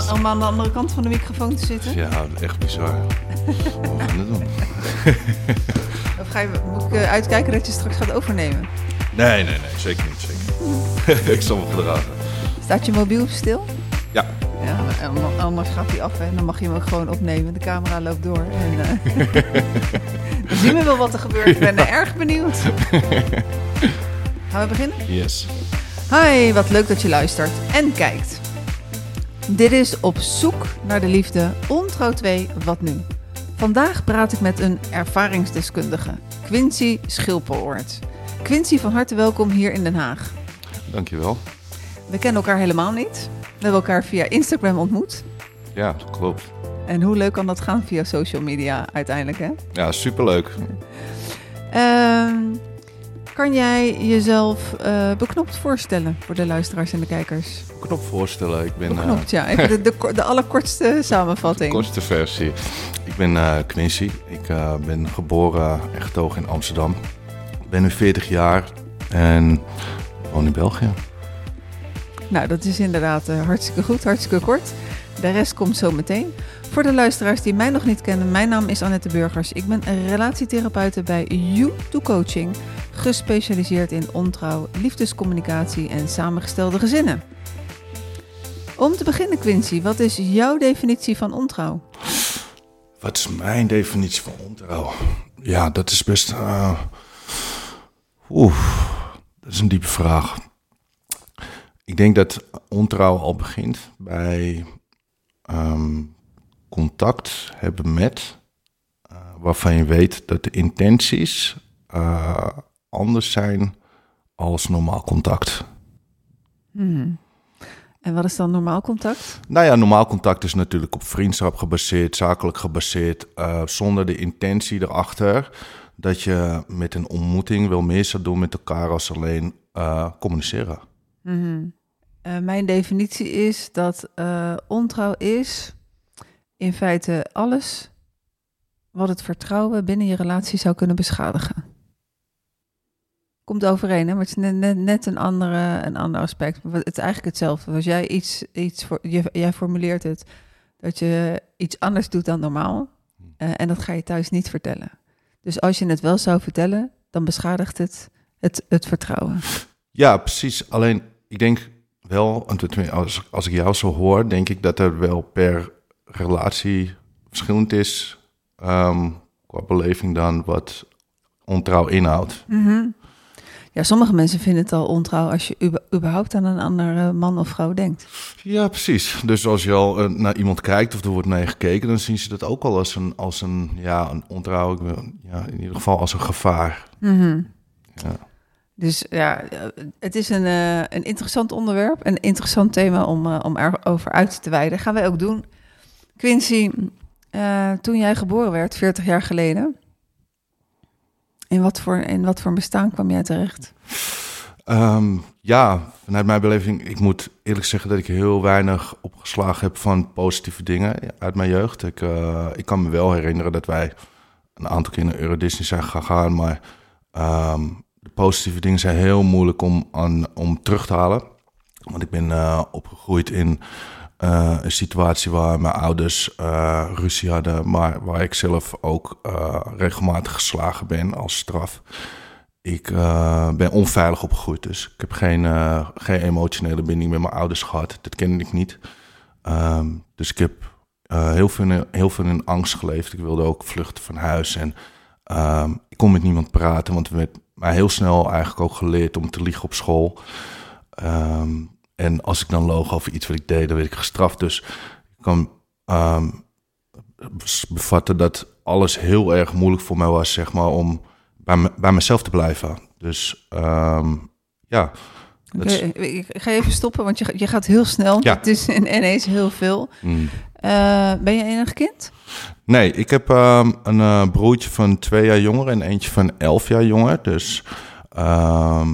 Om, aan, om aan de andere kant van de microfoon te zitten? Ja, echt bizar. Wat gaan we doen? Of ga je, moet ik eh, uitkijken dat je straks gaat overnemen? Nee, nee, nee, zeker niet. Zeker. niet. ik zal me gedragen. Staat je mobiel stil? Ja. Ja, anders gaat hij af en dan mag je hem ook gewoon opnemen. De camera loopt door. En, dan zien we wel wat er gebeurt. Ik ben erg benieuwd. Gaan we beginnen? Yes. Hi, wat leuk dat je luistert en kijkt. Dit is Op zoek naar de liefde, Ontrouw 2, Wat Nu? Vandaag praat ik met een ervaringsdeskundige, Quincy Schilpeloort. Quincy, van harte welkom hier in Den Haag. Dankjewel. We kennen elkaar helemaal niet. We hebben elkaar via Instagram ontmoet. Ja, klopt. En hoe leuk kan dat gaan via social media uiteindelijk, hè? Ja, superleuk. Ehm, kan jij jezelf eh, beknopt voorstellen voor de luisteraars en de kijkers? Knop voorstellen. Ik ben eh, Beknopt, ja. Even de, de, ko- de allerkortste samenvatting. kortste versie. Ik ben eh Quincy. Ik eh, ben geboren en getogen in Amsterdam. Ik ben nu 40 jaar en woon in België. Nou, dat is inderdaad eh, hartstikke goed, hartstikke kort. De rest komt zo meteen. Voor de luisteraars die mij nog niet kennen, mijn naam is Annette Burgers. Ik ben relatietherapeute bij You2 Coaching, gespecialiseerd in ontrouw, liefdescommunicatie en samengestelde gezinnen. Om te beginnen, Quincy, wat is jouw definitie van ontrouw? Wat is mijn definitie van ontrouw? Ja, dat is best. eh, Oeh, dat is een diepe vraag. Ik denk dat ontrouw al begint bij ehm, contact hebben met, eh, waarvan je weet dat de intenties eh, anders zijn als normaal contact. Hmm. En wat is dan normaal contact? Nou ja, normaal contact is natuurlijk op vriendschap gebaseerd, zakelijk gebaseerd, eh, zonder de intentie erachter dat je met een ontmoeting wel meer zou doen met elkaar als alleen communiceren. Mhm. Mijn definitie is dat ontrouw is in feite alles wat het vertrouwen binnen je relatie zou kunnen beschadigen. Komt overeen, hè? maar het is net, net, een, andere, een ander aspect. Maar Het is eigenlijk hetzelfde. Als jij iets, iets voor, je, jij formuleert het dat je iets anders doet dan normaal. eh, en dat ga je thuis niet vertellen. Dus als je het wel zou vertellen, dan beschadigt het het, het vertrouwen. Ja, precies. Alleen ik denk wel, als, als ik jou zo hoor, denk ik dat er wel per relatie verschillend is ehm, qua beleving dan wat ontrouw inhoudt. Mhm. Ja, sommige mensen vinden het al ontrouw als je überhaupt aan een andere man of vrouw denkt. Ja, precies. Dus als je al eh, naar iemand kijkt of er wordt naar je gekeken, dan zien ze dat ook al als een, als een, ja, een ontrouw. Ja, in ieder geval als een gevaar. Ja. Dus ja, eh, het is een, eh, een interessant onderwerp, een interessant thema om, om erover uit te wijden. Gaan wij ook doen. Quincy, eh, toen jij geboren werd, 40 jaar geleden, in wat voor, in wat voor bestaan kwam jij terecht? Ehm, ja, vanuit mijn beleving, ik moet eerlijk zeggen dat ik heel weinig opgeslagen heb van positieve dingen uit mijn jeugd. Ik, eh, ik kan me wel herinneren dat wij een aantal keer naar Euro Disney zijn gegaan, maar ehm, de positieve dingen zijn heel moeilijk om, aan, om terug te halen. Want ik ben eh, opgegroeid in eh, een situatie waar mijn ouders eh, ruzie hadden, maar waar ik zelf ook eh, regelmatig geslagen ben als straf. Ik ben onveilig opgegroeid, dus ik heb geen, geen emotionele binding met mijn ouders gehad. Dat kende ik niet. Ehm, dus ik heb heel, veel heel veel in angst geleefd. Ik wilde ook vluchten van huis en ehm, ik kon met niemand praten, want er werd mij heel snel eigenlijk ook geleerd om te liegen op school. Ehm, en als ik dan loog over iets wat ik deed, dan werd ik gestraft. Dus ik kan ehm, bevatten dat alles heel erg moeilijk voor mij was, zeg maar, om bij, me- bij mezelf te blijven. Dus ehm, ja, is- ik, ga even stoppen, want je, je gaat heel snel. Ja. Het is in- ineens heel veel. mm. Eh, ben je enig kind? Nee, ik heb ehm, een eh, broertje van twee jaar jonger en eentje van elf jaar jonger. Dus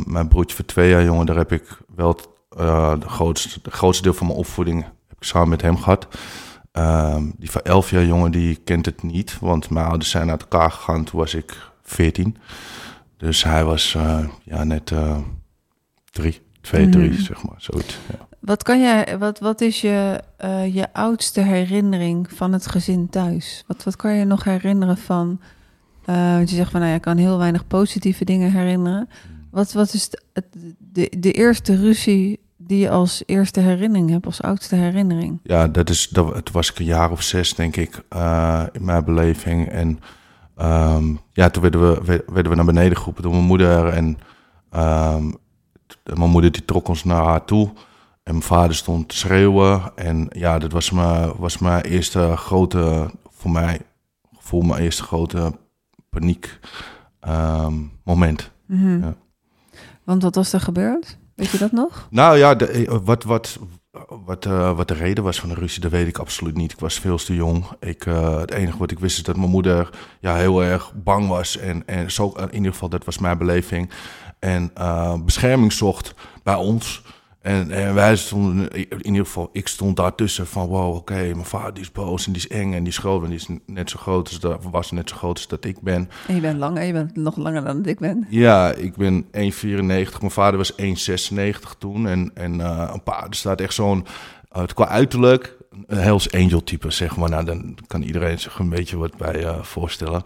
mijn broertje van twee jaar jonger, daar heb ik wel eh de, grootste, de grootste deel van mijn opvoeding heb ik samen met hem gehad. Ehm, die van elf jaar jonger, die kent het niet, want mijn ouders zijn uit elkaar gegaan. Toen was ik veertien. Dus hij was eh, ja, net eh, drie, twee, drie, Mhm. zeg maar. Zoiets, ja. Wat, kan jij, wat, wat is je, je oudste herinnering van het gezin thuis? Wat, wat kan je nog herinneren van... want je zegt van, nou ja, ik kan heel weinig positieve dingen herinneren. Wat, wat is de, het- de, de eerste ruzie die je als eerste herinnering hebt, als oudste herinnering? Ja, dat is, dat, het was ik een jaar of zes, denk ik, eh, in mijn beleving. En ehm, ja, toen werden we, we- werden we naar beneden geroepen door mijn moeder. En ehm, t- mijn moeder die trok ons naar haar toe. En mijn vader stond te schreeuwen. En ja, dat was mijn, was mijn eerste grote, voor mij, gevoel, mijn eerste grote paniek ehm, moment. Mhm. Ja. Want wat was er gebeurd? Weet je dat nog? Nou ja, eh, wat, wat, wat, eh, wat de reden was van de ruzie, dat weet ik absoluut niet. Ik was veel te jong. Ik, eh, het enige wat ik wist is dat mijn moeder ja, heel erg bang was. En, en zo, in ieder geval, dat was mijn beleving. En bescherming zocht bij ons. En, en wij stonden, in ieder geval, ik stond daartussen van wow, oké, mijn vader die is boos en die is eng en die is groot en die is net zo groot als dat, was net zo groot als dat ik ben. En je bent lang en je bent nog langer dan dat ik ben. Ja, ik ben 1,94. Mijn vader was 1,96 toen. En, en eh, een paar, er staat echt zo'n, eh, qua uiterlijk, een Hells Angel type, zeg maar. Nou, dan kan iedereen zich een beetje wat bij eh, voorstellen.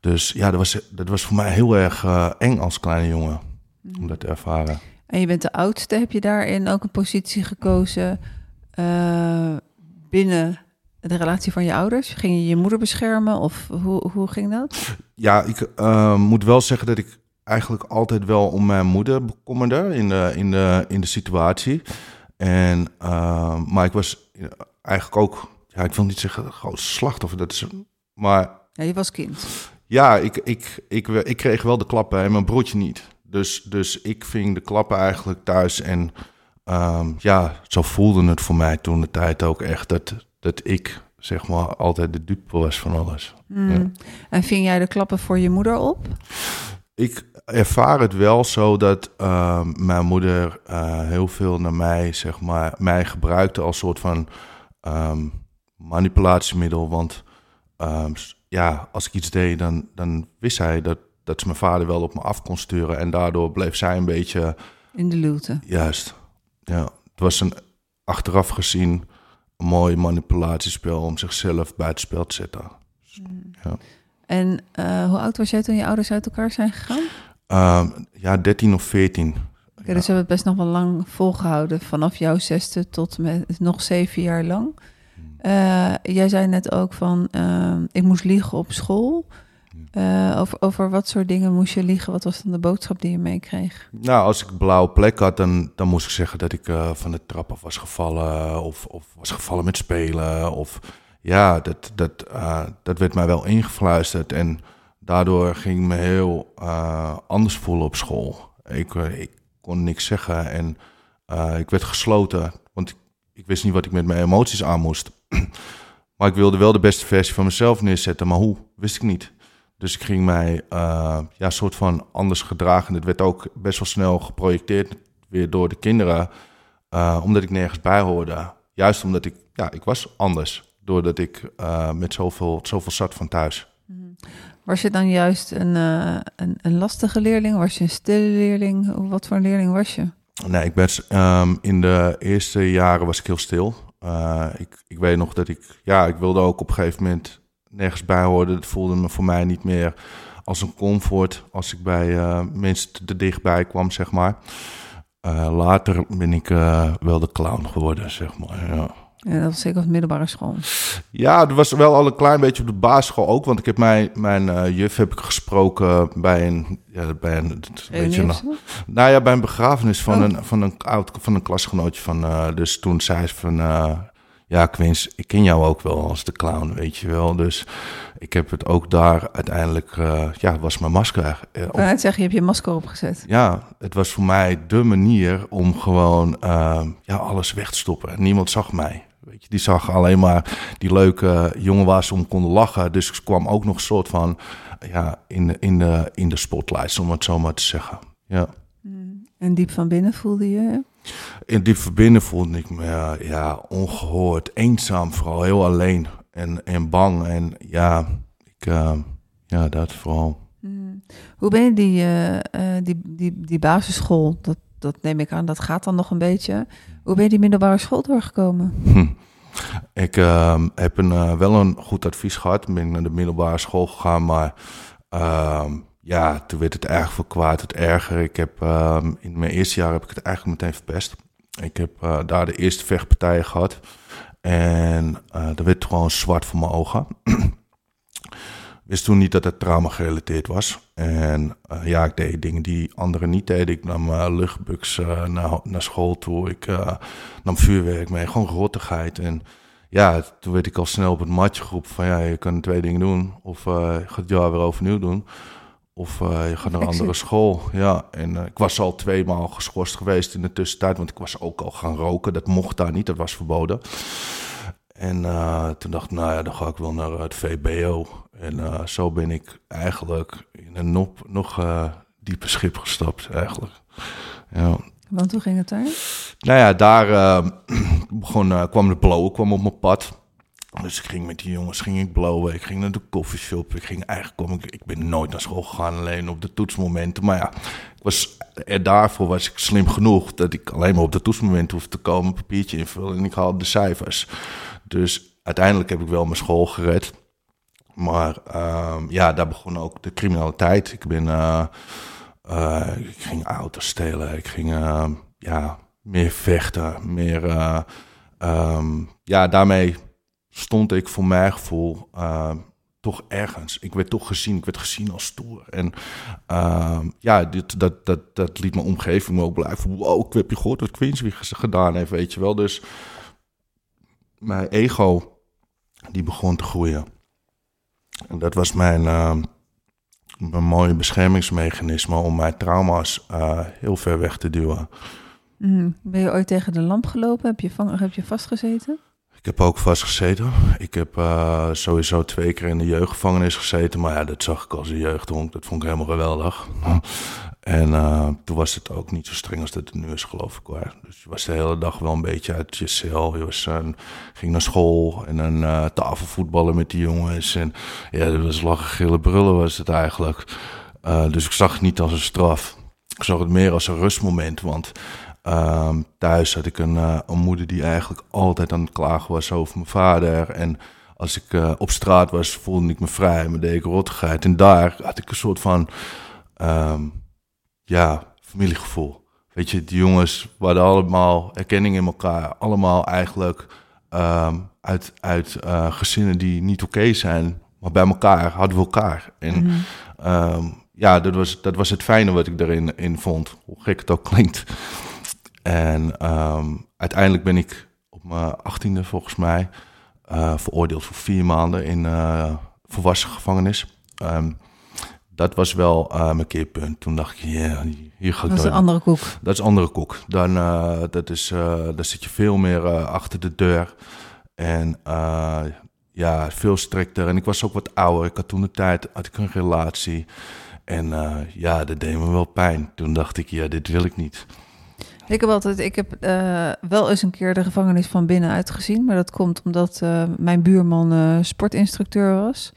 Dus ja, dat was, dat was voor mij heel erg eng als kleine jongen, om dat te ervaren. En je bent de oudste. Heb je daarin ook een positie gekozen eh, binnen de relatie van je ouders? Ging je je moeder beschermen of hoe, hoe ging dat? Ja, ik eh, moet wel zeggen dat ik eigenlijk altijd wel om mijn moeder bekommerde in de, in de, in de situatie. En, eh, maar ik was eigenlijk ook, ja, ik wil niet zeggen groot slachtoffer, dat is, maar Ja, je was kind. ja, ik, ik, ik, ik kreeg wel de klappen en mijn broertje niet. Dus, dus ik ving de klappen eigenlijk thuis en ehm, ja, zo voelde het voor mij toen de tijd ook echt dat, dat ik zeg maar altijd de dupe was van alles. Hmm. Ja. En ving jij de klappen voor je moeder op? Ik ervaar het wel zo dat ehm, mijn moeder eh, heel veel naar mij, zeg maar, mij gebruikte als soort van ehm, manipulatiemiddel. Want ja, als ik iets deed, dan, dan wist zij dat, dat ze mijn vader wel op me af kon sturen. En daardoor bleef zij een beetje In de luwte. juist. Ja, het was een achteraf gezien een mooi manipulatiespel om zichzelf bij het spel te zetten. Ja. En eh, hoe oud was jij toen je ouders uit elkaar zijn gegaan? Ehm, ja, 13 of 14. Oké, dus we hebben het best nog wel lang volgehouden. Vanaf jouw zesde tot met nog zeven jaar lang. Eh, jij zei net ook van, eh, ik moest liegen op school. Eh, over, over wat soort dingen moest je liegen? Wat was dan de boodschap die je meekreeg? Nou, als ik blauwe plek had, dan, dan moest ik zeggen dat ik eh, van de trap af was gevallen. Of, of was gevallen met spelen. Of ja, dat, dat, eh, dat werd mij wel ingefluisterd. En daardoor ging ik me heel anders voelen op school. Ik, ik kon niks zeggen en ik werd gesloten. Want ik, ik wist niet wat ik met mijn emoties aan moest. maar ik wilde wel de beste versie van mezelf neerzetten. Maar hoe, wist ik niet. Dus ik ging mij eh ja, soort van anders gedragen. En het werd ook best wel snel geprojecteerd weer door de kinderen. eh, omdat ik nergens bij hoorde. Juist omdat ik, ja, ik was anders. Doordat ik eh, met zoveel, zoveel zat van thuis. Was je dan juist een, een, een lastige leerling? Was je een stille leerling? Wat voor een leerling was je? Nee, ik ben ehm, in de eerste jaren was ik heel stil. Ik, ik weet nog dat ik, ja, ik wilde ook op een gegeven moment nergens bij horen. Het voelde me voor mij niet meer als een comfort als ik bij eh, mensen te, dichtbij kwam, zeg maar. Eh, later ben ik eh, wel de clown geworden, zeg maar. Ja. Ja, dat was zeker op de middelbare school. Ja, er was wel al een klein beetje op de basisschool ook. Want ik heb mijn, mijn juf heb ik gesproken bij een... Ja, bij een weet je nou ja, bij een begrafenis van, Oh. een, van, een, oud, van een klasgenootje van... dus toen zei ze van... ja, Quins, ik ken jou ook wel als de clown, weet je wel. Dus ik heb het ook daar uiteindelijk... eh, ja, het was mijn masker. eh, Ik op- kan net zeggen, je hebt je masker opgezet. ja, het was voor mij de manier om gewoon eh, ja, alles weg te stoppen. Niemand zag mij. Weet je, die zag alleen maar die leuke jongen waar ze om konden lachen. Dus ik kwam ook nog een soort van ja, in, de, in, de, in de spotlights, om het zo maar te zeggen. Ja. En diep van binnen voelde je... In die verbinden voelde ik me ja, ongehoord, eenzaam, vooral heel alleen en, en bang. En ja, ik, eh, ja, dat vooral. Hoe ben je die, eh, eh, die, die, die basisschool, dat, dat neem ik aan, dat gaat dan nog een beetje. Hoe ben je die middelbare school doorgekomen? Hm. Ik uh, heb een, wel een goed advies gehad. Ben ik naar de middelbare school gegaan, maar uh, ja, toen werd het erg voor kwaad, het erger. Ik heb ehm, in mijn eerste jaar heb ik het eigenlijk meteen verpest. Ik heb uh, daar de eerste vechtpartijen gehad. En uh, er werd gewoon zwart voor mijn ogen. Wist toen niet dat het trauma gerelateerd was. En uh, ja, ik deed dingen die anderen niet deden. Ik nam luchtbuks naar, naar school toe. Ik nam vuurwerk mee. Gewoon rottigheid. En ja, toen werd ik al snel op het matje geroepen van... ja, je kan twee dingen doen. Of gaat het jaar weer overnieuw doen. Of uh, je gaat naar een andere school. Ja, en uh, ik was al twee maal geschorst geweest in de tussentijd. Want ik was ook al gaan roken. Dat mocht daar niet, dat was verboden. En uh, toen dacht ik, nou ja, dan ga ik wel naar het VBO. En zo ben ik eigenlijk in een nog, nog diepe schip gestapt, eigenlijk. Ja. Want hoe ging het daar? Nou ja, daar begon, kwam de blowen kwam op mijn pad. Dus ik ging met die jongens ging ik blowen. Ik ging naar de koffieshop. Ik ging eigenlijk kom ik, ik ben nooit naar school gegaan, alleen op de toetsmomenten. Maar ja, ik was er daarvoor was ik slim genoeg dat ik alleen maar op de toetsmomenten hoefde te komen, papiertje invullen en ik haalde de cijfers. Dus uiteindelijk heb ik wel mijn school gered. Maar uh, ja, daar begon ook de criminaliteit. Ik ben, uh, uh, ik ging auto's stelen. Ik ging ehm, ja meer vechten, meer um, ja daarmee stond ik voor mijn gevoel uh, toch ergens. Ik werd toch gezien, ik werd gezien als stoer. En uh, ja, dit, dat, dat, dat liet mijn omgeving me ook blijven. Wow, ik heb je gehoord wat Queensweg gedaan heeft, weet je wel. Dus mijn ego, die begon te groeien. En dat was mijn, mijn mooie beschermingsmechanisme om mijn trauma's uh, heel ver weg te duwen. Mm, ben je ooit tegen de lamp gelopen? Heb je, heb je vastgezeten? Ik heb ook vastgezeten. Ik heb uh, sowieso twee keer in de jeugdgevangenis gezeten. Maar ja, dat zag ik als een jeugdhonk. Dat vond ik helemaal geweldig. En uh, toen was het ook niet zo streng als het nu is, geloof ik. Hoor. Dus je was de hele dag wel een beetje uit je cel. Je was, uh, ging naar school en dan uh, tafelvoetballen met die jongens. En ja, dat was lachen, gillen, brullen was het eigenlijk. dus ik zag het niet als een straf. Ik zag het meer als een rustmoment. Want Um, thuis had ik een, uh, een, moeder die eigenlijk altijd aan het klagen was over mijn vader. En als ik uh, op straat was, voelde ik me vrij, me deed ik rottigheid. En daar had ik een soort van, um, ja, familiegevoel. Weet je, die jongens hadden allemaal erkenning in elkaar. Allemaal eigenlijk um, uit, uit uh, gezinnen die niet oké okay zijn. Maar bij elkaar hadden we elkaar. En mm -hmm. ja, dat was, dat was het fijne wat ik erin in vond. Hoe gek het ook klinkt. En um, uiteindelijk ben ik op mijn achttiende volgens mij uh, veroordeeld voor vier maanden in uh, volwassen gevangenis. Um, dat was wel uh, mijn keerpunt. Toen dacht ik, ja, yeah, hier ga ik Dat is een andere koek. Dat is andere koek. Dan, dat is, dan zit je veel meer achter de deur. En ja, veel strikter. En ik was ook wat ouder. Ik had toen de tijd had ik een relatie. En ja, dat deed me wel pijn. Toen dacht ik, ja, dit wil ik niet. Ik heb altijd, ik heb uh, wel eens een keer de gevangenis van binnenuit gezien, maar dat komt omdat uh, mijn buurman uh, sportinstructeur was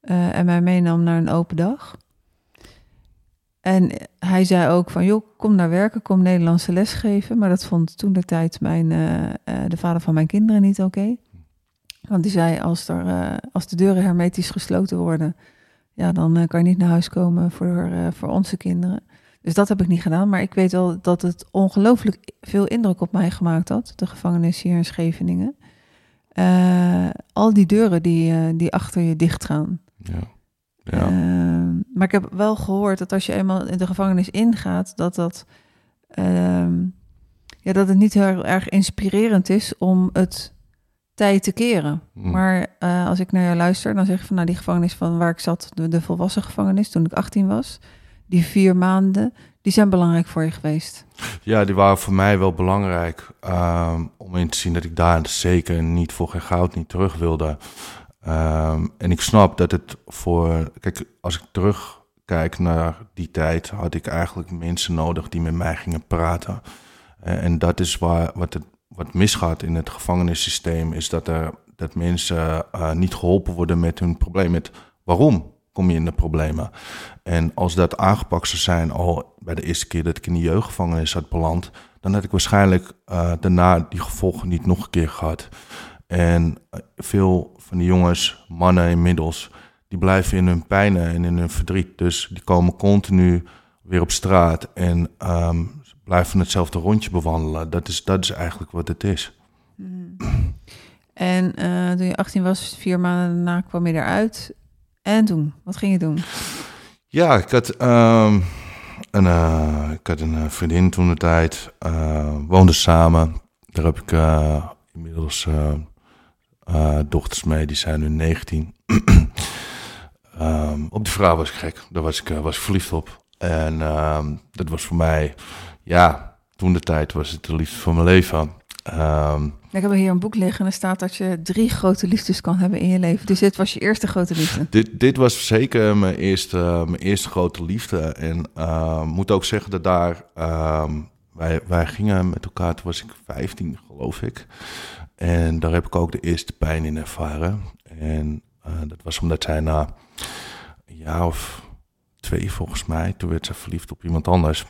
en mij meenam naar een open dag. En hij zei ook van, joh, kom naar werken, kom Nederlandse les geven. Maar dat vond toen de tijd mijn, de vader van mijn kinderen niet oké. Want die zei, als, er, als de deuren hermetisch gesloten worden, ja, dan kan je niet naar huis komen voor, voor onze kinderen. Dus dat heb ik niet gedaan. Maar ik weet wel dat het ongelooflijk veel indruk op mij gemaakt had. De gevangenis hier in Scheveningen. Uh, al die deuren die, uh, die achter je dicht gaan. Ja. ja. Uh, maar ik heb wel gehoord dat als je eenmaal in de gevangenis ingaat, dat dat. ehm ja, dat het niet heel erg inspirerend is om het tijd te keren. Mm. Maar uh, als ik naar jou luister, dan zeg je van nou die gevangenis van waar ik zat, de, de volwassen gevangenis toen ik 18 was die vier maanden, die zijn belangrijk voor je geweest? Ja, die waren voor mij wel belangrijk. Um, om in te zien dat ik daar zeker niet voor geen goud niet terug wilde. Um, en ik snap dat het voor. Kijk, als ik terugkijk naar die tijd, had ik eigenlijk mensen nodig die met mij gingen praten. En dat is waar, wat, het, wat misgaat in het gevangenissysteem, is dat, er, dat mensen uh, niet geholpen worden met hun probleem. Met waarom? Kom je in de problemen. En als dat aangepakt zou zijn al bij de eerste keer dat ik in de jeugdgevangenis had beland, dan had ik waarschijnlijk uh, daarna die gevolgen niet nog een keer gehad. En eh, veel van die jongens, mannen inmiddels, die blijven in hun pijnen en in hun verdriet. Dus die komen continu weer op straat en um, blijven hetzelfde rondje bewandelen. Dat is, dat is eigenlijk wat het is. Hmm. En uh, toen je 18 was, vier maanden daarna kwam je eruit. En toen, wat ging je doen? Ja, ik had, um, een, uh, ik had een vriendin toen de tijd. Uh, woonden samen. Daar heb ik inmiddels dochters mee, die zijn nu 19. um, op die vrouw was ik gek. Daar was ik, was ik verliefd op. En um, dat was voor mij, ja, toen de tijd was het de liefde van mijn leven. Um, ik heb hier een boek liggen en er staat dat je drie grote liefdes kan hebben in je leven. Dus dit was je eerste grote liefde? Dit, dit was zeker mijn eerste, mijn eerste grote liefde. En uh, moet ook zeggen dat daar, uh, wij, wij gingen met elkaar, toen was ik 15 geloof ik. En daar heb ik ook de eerste pijn in ervaren. En uh, dat was omdat zij na een jaar of twee volgens mij, toen werd ze verliefd op iemand anders.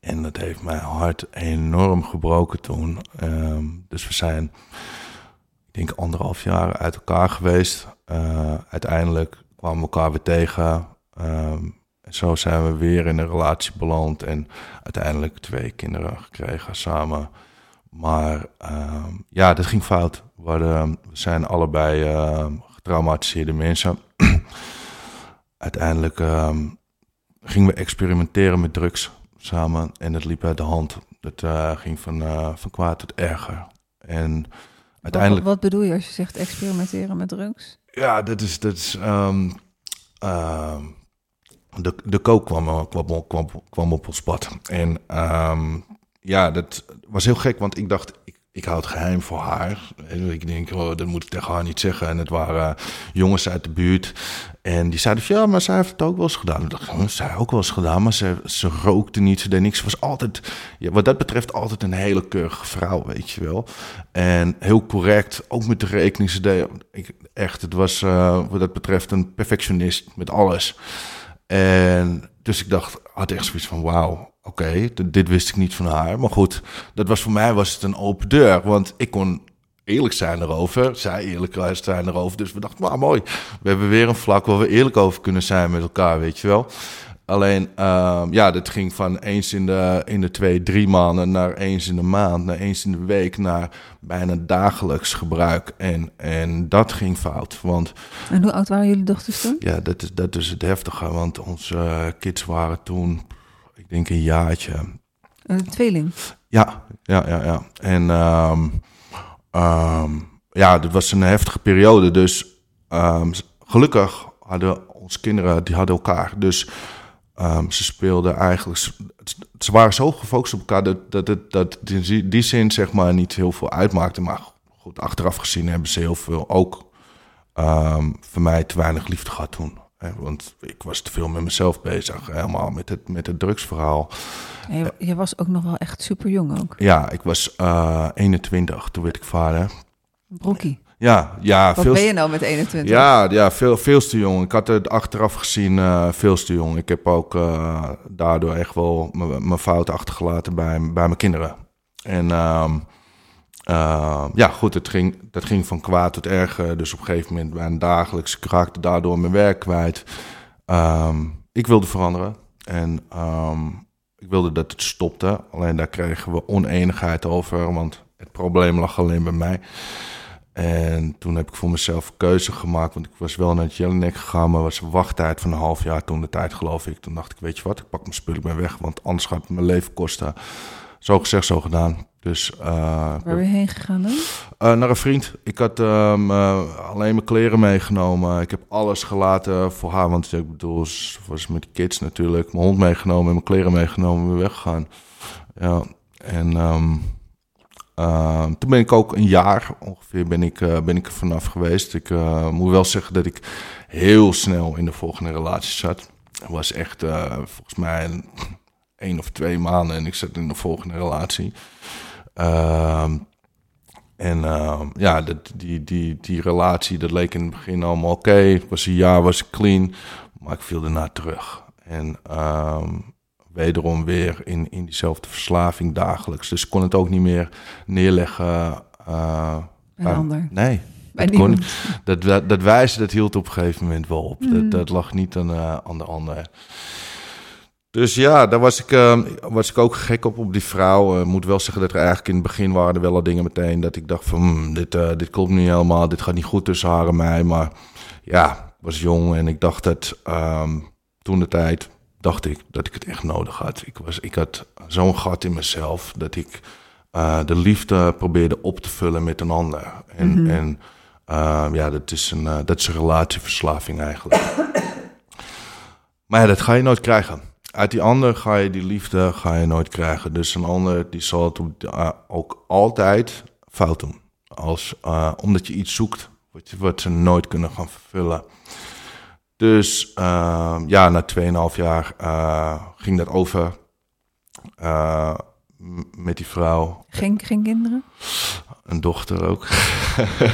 En dat heeft mijn hart enorm gebroken toen. Um, dus we zijn, ik denk, anderhalf jaar uit elkaar geweest. Uh, uiteindelijk kwamen we elkaar weer tegen. Um, en zo zijn we weer in een relatie beland. En uiteindelijk twee kinderen gekregen samen. Maar um, ja, dat ging fout. We, we zijn allebei uh, getraumatiseerde mensen. uiteindelijk gingen we experimenteren met drugs samen en het liep uit de hand. Het uh, ging van, uh, van kwaad tot erger. En uiteindelijk... Wat, wat, bedoel je als je zegt experimenteren met drugs? Ja, dat is... Dat is um, uh, de, de kook kwam, kwam, kwam, kwam op ons pad. En um, ja, dat was heel gek, want ik dacht, ik, ik hou het geheim voor haar. Ik denk, oh, dat moet ik tegen haar niet zeggen. En het waren jongens uit de buurt. En die zeiden ja, maar zij heeft het ook wel eens gedaan. Ik dacht, zij ook wel eens gedaan, maar ze, ze rookte niet, ze deed niks. Ze was altijd, ja, wat dat betreft, altijd een hele keurige vrouw, weet je wel. En heel correct, ook met de rekening. Ze deed, ik, echt, het was uh, wat dat betreft een perfectionist met alles. En dus ik dacht, had echt zoiets van, wauw, oké, dit wist ik niet van haar. Maar goed, dat was voor mij was het een open deur. Want ik kon eerlijk zijn erover. Zij eerlijk zijn erover. Dus we dachten, maar mooi. We hebben weer een vlak waar we eerlijk over kunnen zijn met elkaar, weet je wel. Alleen, uh, ja, dat ging van eens in de, in de twee, drie maanden naar eens in de maand, naar eens in de week, naar bijna dagelijks gebruik. En, en dat ging fout. Want, en hoe oud waren jullie dochters toen? Ja, dat is, dat is het heftige. Want onze kids waren toen ik denk een jaartje. Een tweeling? Ja, ja, ja, ja. En um, um, ja, dat was een heftige periode. Dus um, gelukkig hadden onze kinderen, die hadden elkaar. Dus ze speelden eigenlijk, ze waren zo gefocust op elkaar dat, dat, dat, dat die, die zin zeg maar niet heel veel uitmaakte. Maar goed, achteraf gezien hebben ze heel veel ook voor mij te weinig liefde gehad toen. Want ik was te veel met mezelf bezig, helemaal met het, met het drugsverhaal. Je, je was ook nog wel echt super jong ook. Ja, ik was uh, 21, toen werd ik vader. Broekie. Ja, ja. Wat veel, ben je nou met 21? Ja, ja veel, veel te jong. Ik had het achteraf gezien uh, veel te jong. Ik heb ook uh, daardoor echt wel mijn fout achtergelaten bij, bij mijn kinderen. En... Um, uh, ja, goed, het ging, dat ging van kwaad tot erger. Dus op een gegeven moment ben dagelijks. Raakte daardoor mijn werk kwijt. Um, ik wilde veranderen. En um, ik wilde dat het stopte. Alleen daar kregen we oneenigheid over. Want het probleem lag alleen bij mij. En toen heb ik voor mezelf keuze gemaakt. Want ik was wel naar Jelinek gegaan. Maar was een wachttijd van een half jaar toen de tijd, geloof ik. Toen dacht ik, weet je wat, ik pak mijn spullen, ik ben weg. Want anders gaat het mijn leven kosten. Zo gezegd, zo gedaan. Dus, uh, Waar ben je heen gegaan dan? Uh, naar een vriend. Ik had um, uh, alleen mijn kleren meegenomen. Ik heb alles gelaten voor haar. Want ik bedoel, ze was met de kids natuurlijk. Mijn hond meegenomen en mijn kleren meegenomen en weer weggegaan. Ja, en um, toen ben ik ook een jaar ongeveer ben ik, ben ik er vanaf geweest. Ik moet wel zeggen dat ik heel snel in de volgende relatie zat. Het was echt volgens mij een, één of twee maanden en ik zat in de volgende relatie. Uh, En ehm, ja, dat, die, die, die relatie, dat leek in het begin allemaal oké. Ik was een jaar, was ik clean, maar ik viel daarna terug. En ehm, wederom weer in, in diezelfde verslaving dagelijks. Dus ik kon het ook niet meer neerleggen. eh, een ander. Nee, dat, kon dat, dat, dat wijzen, dat hield op een gegeven moment wel op. Mm. Dat, dat lag niet aan, aan de ander. Dus ja, daar was ik, eh, was ik ook gek op, op die vrouw. Ik moet wel zeggen dat er eigenlijk in het begin waren er wel al dingen meteen... dat ik dacht van, hmm, dit, dit klopt niet helemaal. Dit gaat niet goed tussen haar en mij. Maar ja, ik was jong en ik dacht dat ehm, toen de tijd... dacht ik dat ik het echt nodig had. Ik, was, ik had zo'n gat in mezelf dat ik eh, de liefde probeerde op te vullen met een ander. En, Mhm. en eh, ja, dat is, een, eh, dat is een relatieverslaving eigenlijk. maar ja, dat ga je nooit krijgen. Uit die ander ga je die liefde ga je nooit krijgen. Dus een ander die zal het ook altijd fout doen. Als, omdat je iets zoekt wat, wat ze nooit kunnen gaan vervullen. Dus eh, ja, na 2,5 jaar eh, ging dat over eh, met die vrouw. Geen, geen kinderen? Een dochter ook.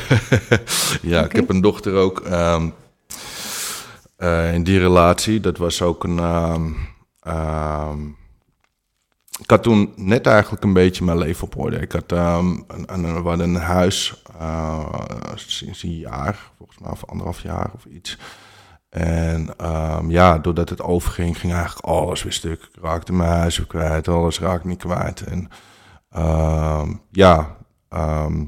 ja, ik heb een dochter ook. ehm, eh, in die relatie, dat was ook een. ehm, ehm, ik had toen net eigenlijk een beetje mijn leven op orde. Ik had ehm, een, een, we hadden een huis sinds een jaar, volgens mij, of anderhalf jaar of iets. En ehm, ja, doordat het overging, ging eigenlijk alles weer stuk. Ik raakte mijn huis weer kwijt, alles raakte niet kwijt. En ehm, ja, ehm,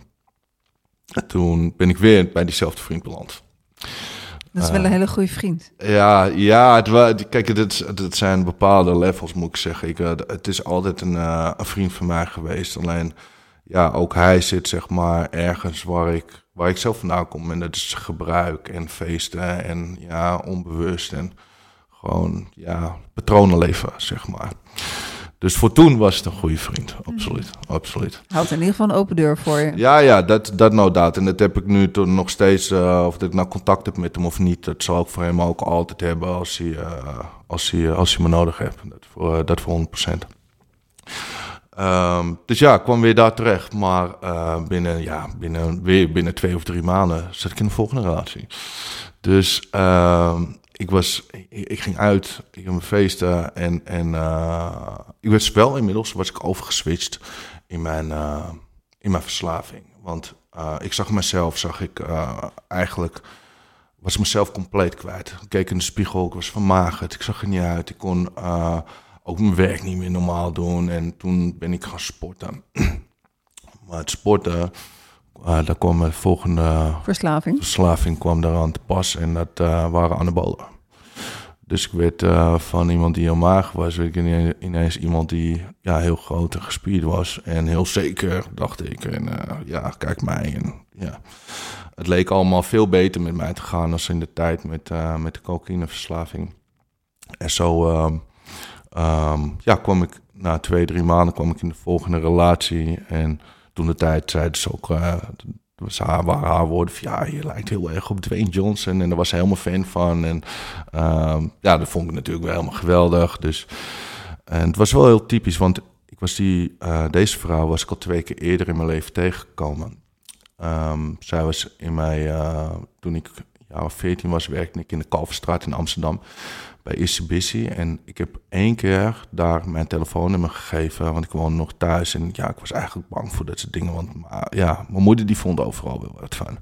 toen ben ik weer bij diezelfde vriend beland. Dat is wel een hele goede vriend. Ja, ja het, kijk, het zijn bepaalde levels, moet ik zeggen. Ik, eh, het is altijd een, eh, een vriend van mij geweest. Alleen, ja, ook hij zit zeg maar ergens waar ik, waar ik zelf vandaan kom. En dat is gebruik en feesten en ja, onbewust en gewoon, ja, patronenleven, zeg maar. Dus voor toen was het een goede vriend, absoluut, absoluut. Houdt in ieder geval een open deur voor je. Ja, ja, dat, dat no doubt. En dat heb ik nu toch nog steeds, eh, of dat ik nou contact heb met hem of niet, dat zal ik voor hem ook altijd hebben als hij, eh, als hij, als hij me nodig heeft. Dat voor, eh, dat voor 100%. Ehm, dus ja, ik kwam weer daar terecht. Maar eh, binnen, ja, binnen, weer binnen twee of drie maanden zat ik in de volgende relatie. Dus ehm, ik, was, ik, ging uit, ik ging feesten en, en eh, ik werd wel inmiddels was ik overgeswitcht in mijn, eh, in mijn verslaving. Want ik zag mezelf, zag ik eigenlijk, was mezelf compleet kwijt. Ik keek in de spiegel, ik was vermagerd, ik zag er niet uit. Ik kon ook mijn werk niet meer normaal doen. En toen ben ik gaan sporten. maar het sporten, eh, daar kwam de volgende Verslaving. verslaving kwam daaraan te pas en dat eh, waren anabolen. Dus ik werd eh, van iemand die heel mager was, werd ik ine- ineens iemand die ja, heel groot en gespierd was. En heel zeker, dacht ik. En ja, kijk mij. En, ja. Het leek allemaal veel beter met mij te gaan dan in de tijd met, met de cocaïneverslaving. En zo ehm, ja, kwam ik na twee, drie maanden kwam ik in de volgende relatie. En toen de tijd zeiden ze ook, eh, was haar, waren haar woorden van, ja, je lijkt heel erg op Dwayne Johnson. En daar was hij helemaal fan van. En ehm, ja, dat vond ik natuurlijk wel helemaal geweldig. Dus, en het was wel heel typisch, want ik was die, eh, deze vrouw was ik al twee keer eerder in mijn leven tegengekomen. Ehm, zij was in mij, eh, toen ik ja, 14 was, werkte ik in de Kalverstraat in Amsterdam bij Issy En ik heb één keer daar mijn telefoonnummer gegeven, want ik woonde nog thuis. En ja, ik was eigenlijk bang voor dat soort dingen, want ja, mijn moeder die vond overal wel wat van.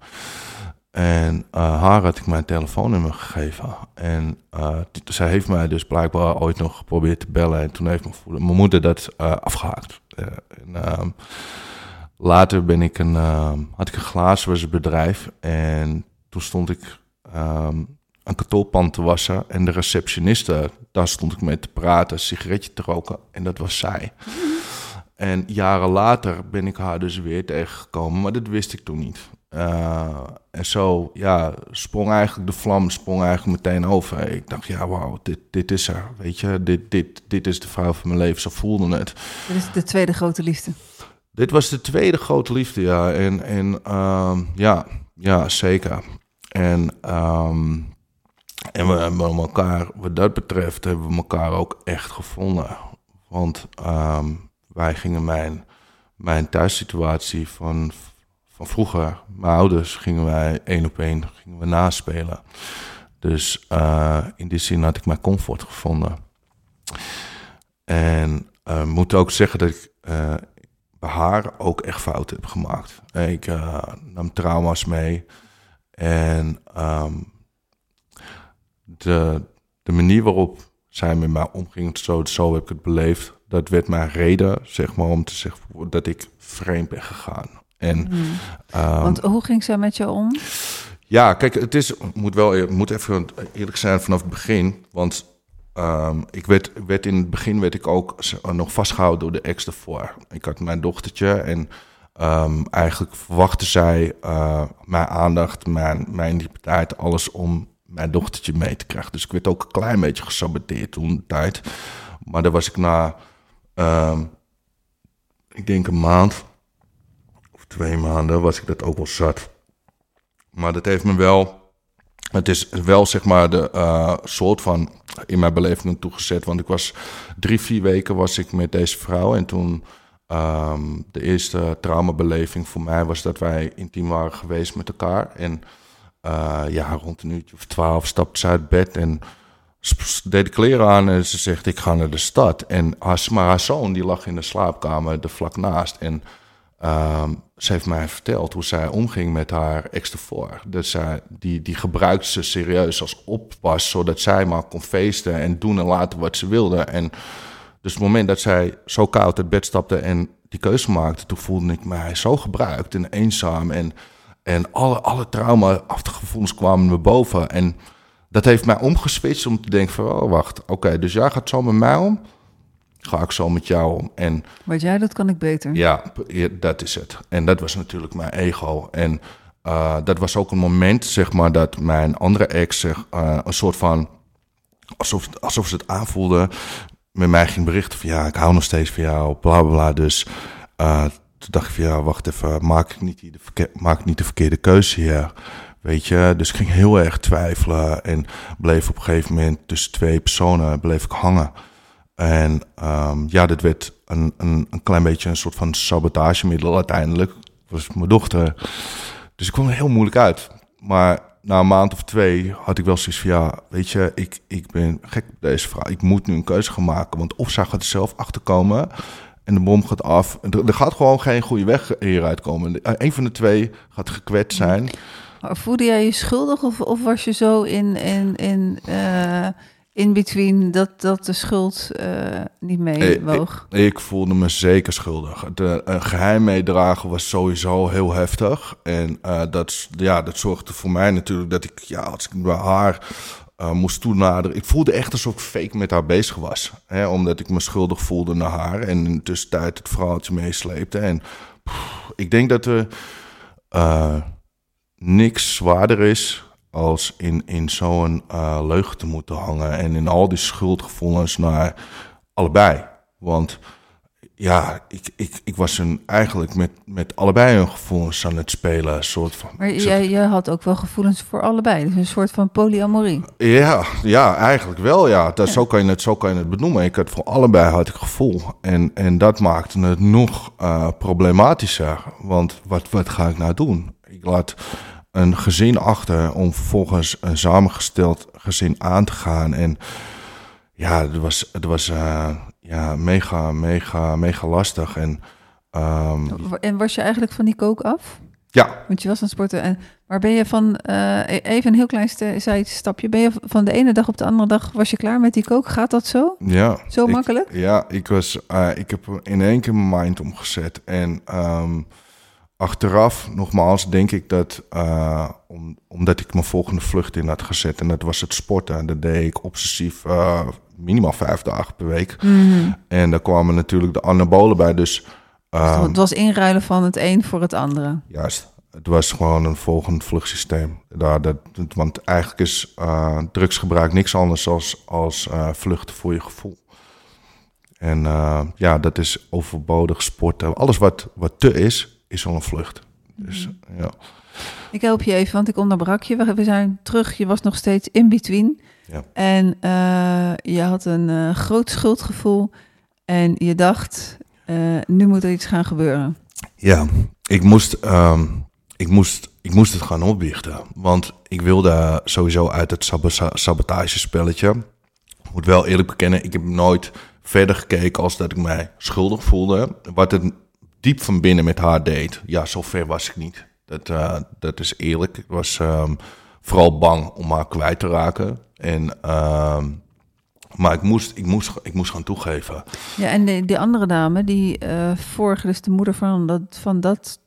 En eh, haar had ik mijn telefoonnummer gegeven. En eh, zij heeft mij dus blijkbaar ooit nog geprobeerd te bellen. En toen heeft mijn, moeder dat eh, afgehaakt. Eh, en, ehm, later ben ik een, ehm, had ik een glazenwasserbedrijf. En toen stond ik ehm, een kartolpan te wassen. En de receptioniste, daar stond ik mee te praten, een sigaretje te roken. En dat was zij. En jaren later ben ik haar dus weer tegengekomen, maar dat wist ik toen niet. Eh, en zo, ja, sprong eigenlijk de vlam, sprong eigenlijk meteen over. Ik dacht, ja, wauw, dit, dit is er, weet je. Dit, dit, dit is de vrouw van mijn leven, zo voelde het. Dit is de tweede grote liefde. Dit was de tweede grote liefde, ja. En, en ehm, ja, ja, zeker. En, ehm, en we hebben elkaar, wat dat betreft, hebben we elkaar ook echt gevonden. Want ehm, wij gingen mijn, mijn thuissituatie van, van vroeger. Mijn ouders gingen wij één op één gingen we naspelen. Dus uh, in die zin had ik mijn comfort gevonden. En uh, moet ook zeggen dat ik uh, bij haar ook echt fouten heb gemaakt. Ik nam trauma's mee. En um, de, de manier waarop zij met mij omging, zo, zo heb ik het beleefd. Dat werd mijn reden, zeg maar, om te zeggen dat ik vreemd ben gegaan. En, mm. um, Want hoe ging zij met je om? Ja, kijk, het is, moet wel moet even eerlijk zijn vanaf het begin. Want um, ik werd, werd in het begin werd ik ook nog vastgehouden door de ex ervoor. Ik had mijn dochtertje en um, eigenlijk verwachtte zij uh, mijn aandacht, mijn, mijn integriteit, alles om mijn dochtertje mee te krijgen. Dus ik werd ook een klein beetje gesaboteerd toen de tijd. Maar daar was ik na, um, ik denk een maand of twee maanden, was ik dat ook wel zat. Maar dat heeft me wel, het is wel zeg maar de uh, soort van in mijn beleving toegezet. Want ik was drie, vier weken was ik met deze vrouw en toen... Um, de eerste traumabeleving voor mij was dat wij intiem waren geweest met elkaar. En uh, ja, rond een uurtje of twaalf stapte ze uit bed en deed de kleren aan en ze zegt, ik ga naar de stad. En haar, maar haar zoon die lag in de slaapkamer er vlak naast. En um, ze heeft mij verteld hoe zij omging met haar ex ervoor. Dat zij, die, die gebruikte ze serieus als oppas, zodat zij maar kon feesten en doen en laten wat ze wilde. En dus het moment dat zij zo koud uit bed stapte en die keuze maakte, toen voelde ik mij zo gebruikt en eenzaam. En en alle, alle trauma-achtige kwamen me boven. En dat heeft mij omgeswitcht om te denken van... oh, wacht, oké, dus jij gaat zo met mij om? Ga ik zo met jou om? En, Wat jij dat kan ik beter. Ja, dat is het. En dat was natuurlijk mijn ego. En uh, dat was ook een moment, zeg maar, dat mijn andere ex... Zeg, uh, een soort van... Alsof, alsof ze het aanvoelde... met mij ging berichten van... ja, ik hou nog steeds van jou, bla, bla, bla. Dus... Uh, toen dacht ik van ja, wacht even, maak ik niet de, maak ik niet de verkeerde keuze hier? Weet je, dus ik ging heel erg twijfelen en bleef op een gegeven moment tussen twee personen bleef ik hangen. En um, ja, dit werd een, een, een klein beetje een soort van sabotagemiddel uiteindelijk. Was mijn dochter. Dus ik kwam er heel moeilijk uit. Maar na een maand of twee had ik wel zoiets van ja, weet je, ik, ik ben gek op deze vrouw. Ik moet nu een keuze gaan maken. Want of zij gaat er zelf achterkomen en de bom gaat af. Er, gaat gewoon geen goede weg hieruit komen. Een van de twee gaat gekwetst zijn. Voelde jij je schuldig of, of was je zo in, in, in, uh, in between dat, dat de schuld uh, niet meewoog? Ik, ik, voelde me zeker schuldig. De uh, geheim meedragen was sowieso heel heftig. En dat, ja, dat zorgde voor mij natuurlijk dat ik, ja, als ik bij haar uh, moest toenaderen. Ik voelde echt alsof ik fake met haar bezig was. Hè, omdat ik me schuldig voelde naar haar. En in de tussentijd het vrouwtje meesleepte. En pff, ik denk dat er niks zwaarder is als in, in zo'n uh, leugen te moeten hangen. En in al die schuldgevoelens naar allebei. Want ja, ik, ik, ik was een, eigenlijk met, met allebei hun gevoelens aan het spelen. Soort van, maar jij, jij had ook wel gevoelens voor allebei, dus een soort van polyamorie. Ja, ja eigenlijk wel, ja. Dat, Zo, kan je het, zo kan je het benoemen. Ik had voor allebei had ik gevoel. En, en dat maakte het nog uh, problematischer. Want wat, wat ga ik nou doen? Ik laat een gezin achter om vervolgens een samengesteld gezin aan te gaan. En ja, het was, het was uh, ja, mega, mega, mega lastig. En, um, en was je eigenlijk van die kook af? Ja. Want je was aan sporten. En waar ben je van, uh, even een heel klein stapje, ben je van de ene dag op de andere dag, was je klaar met die kook? Gaat dat zo? Ja. Zo makkelijk? Ja, ik, was, uh, ik heb in één keer mijn mind omgezet. En um, achteraf, nogmaals, denk ik dat, uh, om, omdat ik mijn volgende vlucht in had gezet, en dat was het sporten, dat deed ik obsessief minimaal vijf dagen per week. Mm. En daar kwamen natuurlijk de anabolen bij. Dus, um, het was inruilen van het een voor het andere. Juist. Het was gewoon een volgend vluchtsysteem. Daar, dat, want eigenlijk is uh, drugsgebruik niks anders als, als vluchten voor je gevoel. En ja, dat is overbodig sporten. Alles wat, wat te is, is al een vlucht. Dus mm. ja. Ik help je even, want ik onderbrak je. We zijn terug. Je was nog steeds in between. Ja. En uh, je had een uh, groot schuldgevoel en je dacht, uh, nu moet er iets gaan gebeuren. Ja, ik moest, um, ik, moest, ik moest het gaan opbiechten. Want ik wilde sowieso uit het sab sabotagespelletje. Ik moet wel eerlijk bekennen, ik heb nooit verder gekeken als dat ik mij schuldig voelde. Wat het diep van binnen met haar deed. Ja, zover was ik niet. Dat, uh, dat is eerlijk. Ik was um, vooral bang om haar kwijt te raken. En, uh, maar ik moest, ik, moest, ik moest gaan toegeven. Ja, en die, die andere dame, die uh, vorige, dus de moeder van dat, van dat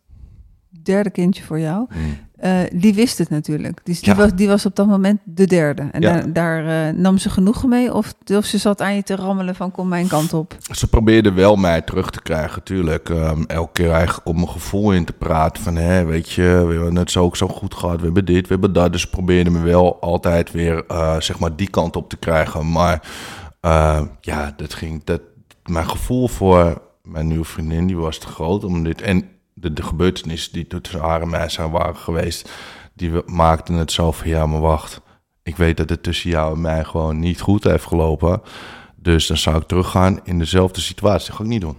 derde kindje voor jou, mm. Uh, die wist het natuurlijk. Die, die, ja. was, die was op dat moment de derde. En ja. daar, daar uh, nam ze genoegen mee? Of, of ze zat aan je te rammelen van kom mijn kant op? Ze probeerde wel mij terug te krijgen, natuurlijk. Um, elke keer eigenlijk om mijn gevoel in te praten. Van, hé, weet je, we hebben het zo ook zo goed gehad. We hebben dit, we hebben dat. Dus ze probeerde me wel altijd weer, uh, zeg maar, die kant op te krijgen. Maar ja, dat ging... Dat, mijn gevoel voor mijn nieuwe vriendin, die was te groot om dit... En de, de gebeurtenissen die tussen haar en mij zijn waren geweest, die maakten het zo van ja, maar wacht. Ik weet dat het tussen jou en mij gewoon niet goed heeft gelopen. Dus dan zou ik teruggaan in dezelfde situatie. Dat ga ik niet doen.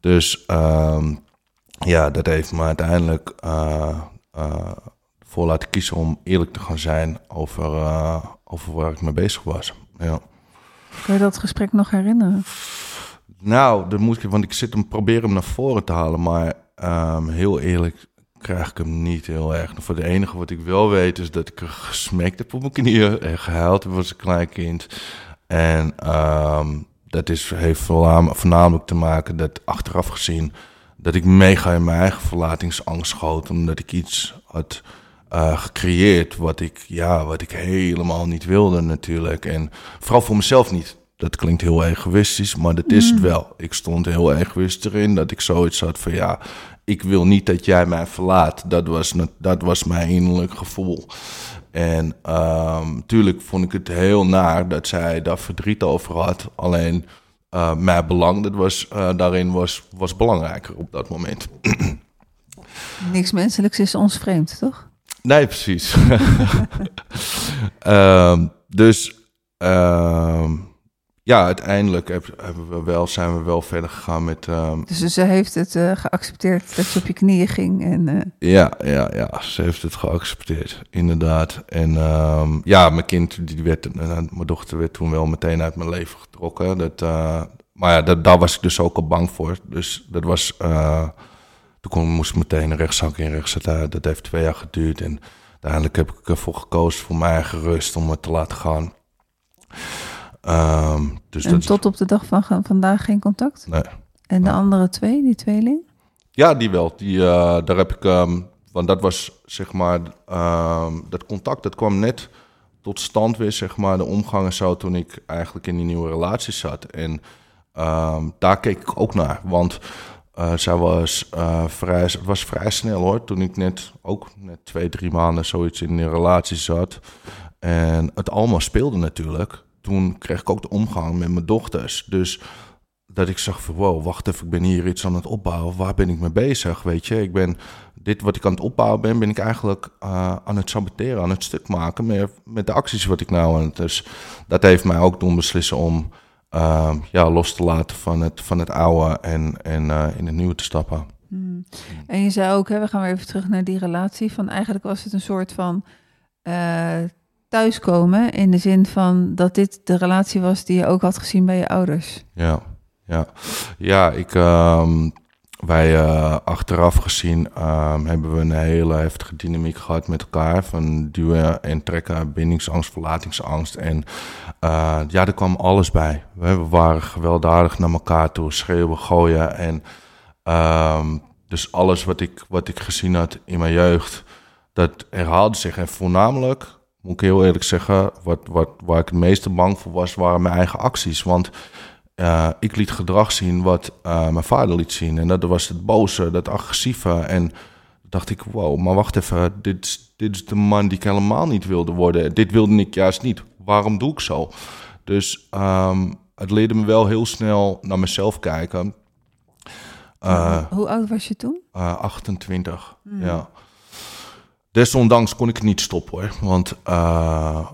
Dus uh, ja, dat heeft me uiteindelijk uh, uh, voor laten kiezen om eerlijk te gaan zijn over, uh, over waar ik mee bezig was. Ja. Kun je dat gesprek nog herinneren? Nou, dat moet ik, want ik zit hem proberen hem naar voren te halen, maar Um, heel eerlijk krijg ik hem niet heel erg. Voor de enige wat ik wel weet is dat ik er heb op mijn knieën en gehuild heb als een klein kind. En um, dat is, heeft voornamelijk te maken dat achteraf gezien dat ik mega in mijn eigen verlatingsangst schoot. Omdat ik iets had uh, gecreëerd wat ik, ja, wat ik helemaal niet wilde natuurlijk. En vooral voor mezelf niet. Dat klinkt heel egoïstisch, maar dat is het wel. Ik stond heel egoïstisch erin dat ik zoiets had van ja, ik wil niet dat jij mij verlaat. Dat was, dat was mijn innerlijk gevoel. En um, tuurlijk vond ik het heel naar dat zij daar verdriet over had. Alleen uh, mijn belang dat was, uh, daarin was, was belangrijker op dat moment. Niks menselijks is ons vreemd, toch? Nee, precies. um, dus um, ja, uiteindelijk hebben we wel, zijn we wel verder gegaan met. Um... Dus ze heeft het uh, geaccepteerd dat je op je knieën ging. En, uh... Ja, ja, ja, ze heeft het geaccepteerd, inderdaad. En um, ja, mijn kind, die werd, uh, mijn dochter werd toen wel meteen uit mijn leven getrokken. Dat, maar ja, dat, daar was ik dus ook al bang voor. Dus dat was. toen kon, moest ik meteen een rechtszaak in rechtzetten. Dat heeft twee jaar geduurd. En uiteindelijk heb ik ervoor gekozen voor mijn eigen rust om het te laten gaan. Um, dus en dat tot op de dag van vandaag geen contact? Nee. En de andere twee, die tweeling? Ja, die wel. Die, uh, daar heb ik, um, want dat was zeg maar, um, dat contact, dat kwam net tot stand weer, zeg maar, de omgang en zo, toen ik eigenlijk in die nieuwe relatie zat. En daar keek ik ook naar, want uh, zij was, uh, vrij, was vrij snel hoor, toen ik net, ook net twee, drie maanden zoiets in een relatie zat. En het allemaal speelde natuurlijk toen kreeg ik ook de omgang met mijn dochters. Dus dat ik zag van wow, wacht even, ik ben hier iets aan het opbouwen. Waar ben ik mee bezig? Weet je, ik ben dit wat ik aan het opbouwen ben, ben ik eigenlijk uh, aan het saboteren, aan het stuk maken met, met de acties wat ik nou aan het. Dus dat heeft mij ook doen beslissen om uh, ja, los te laten van het, van het oude en, en uh, in het nieuwe te stappen. Hmm. En je zei ook, hè, we gaan weer even terug naar die relatie. Van eigenlijk was het een soort van thuiskomen. In de zin van dat dit de relatie was die je ook had gezien bij je ouders. Ja, ja. ja ik, um, wij uh, achteraf gezien um, hebben we een hele heftige dynamiek gehad met elkaar. Van duwen en trekken, bindingsangst, verlatingsangst. En uh, ja, er kwam alles bij. We waren gewelddadig naar elkaar toe, schreeuwen, gooien. En um, dus alles wat ik, wat ik gezien had in mijn jeugd, dat herhaalde zich. En voornamelijk moet ik heel eerlijk zeggen, wat, wat, waar ik het meeste bang voor was, waren mijn eigen acties. Want uh, ik liet gedrag zien wat uh, mijn vader liet zien. En dat was het boze, dat agressieve. En dacht ik, wow, maar wacht even, dit, dit is de man die ik helemaal niet wilde worden. Dit wilde ik juist niet. Waarom doe ik zo? Dus um, het leerde me wel heel snel naar mezelf kijken. Uh, Hoe oud was je toen? 28, hmm. ja. Desondanks kon ik het niet stoppen hoor. Want uh,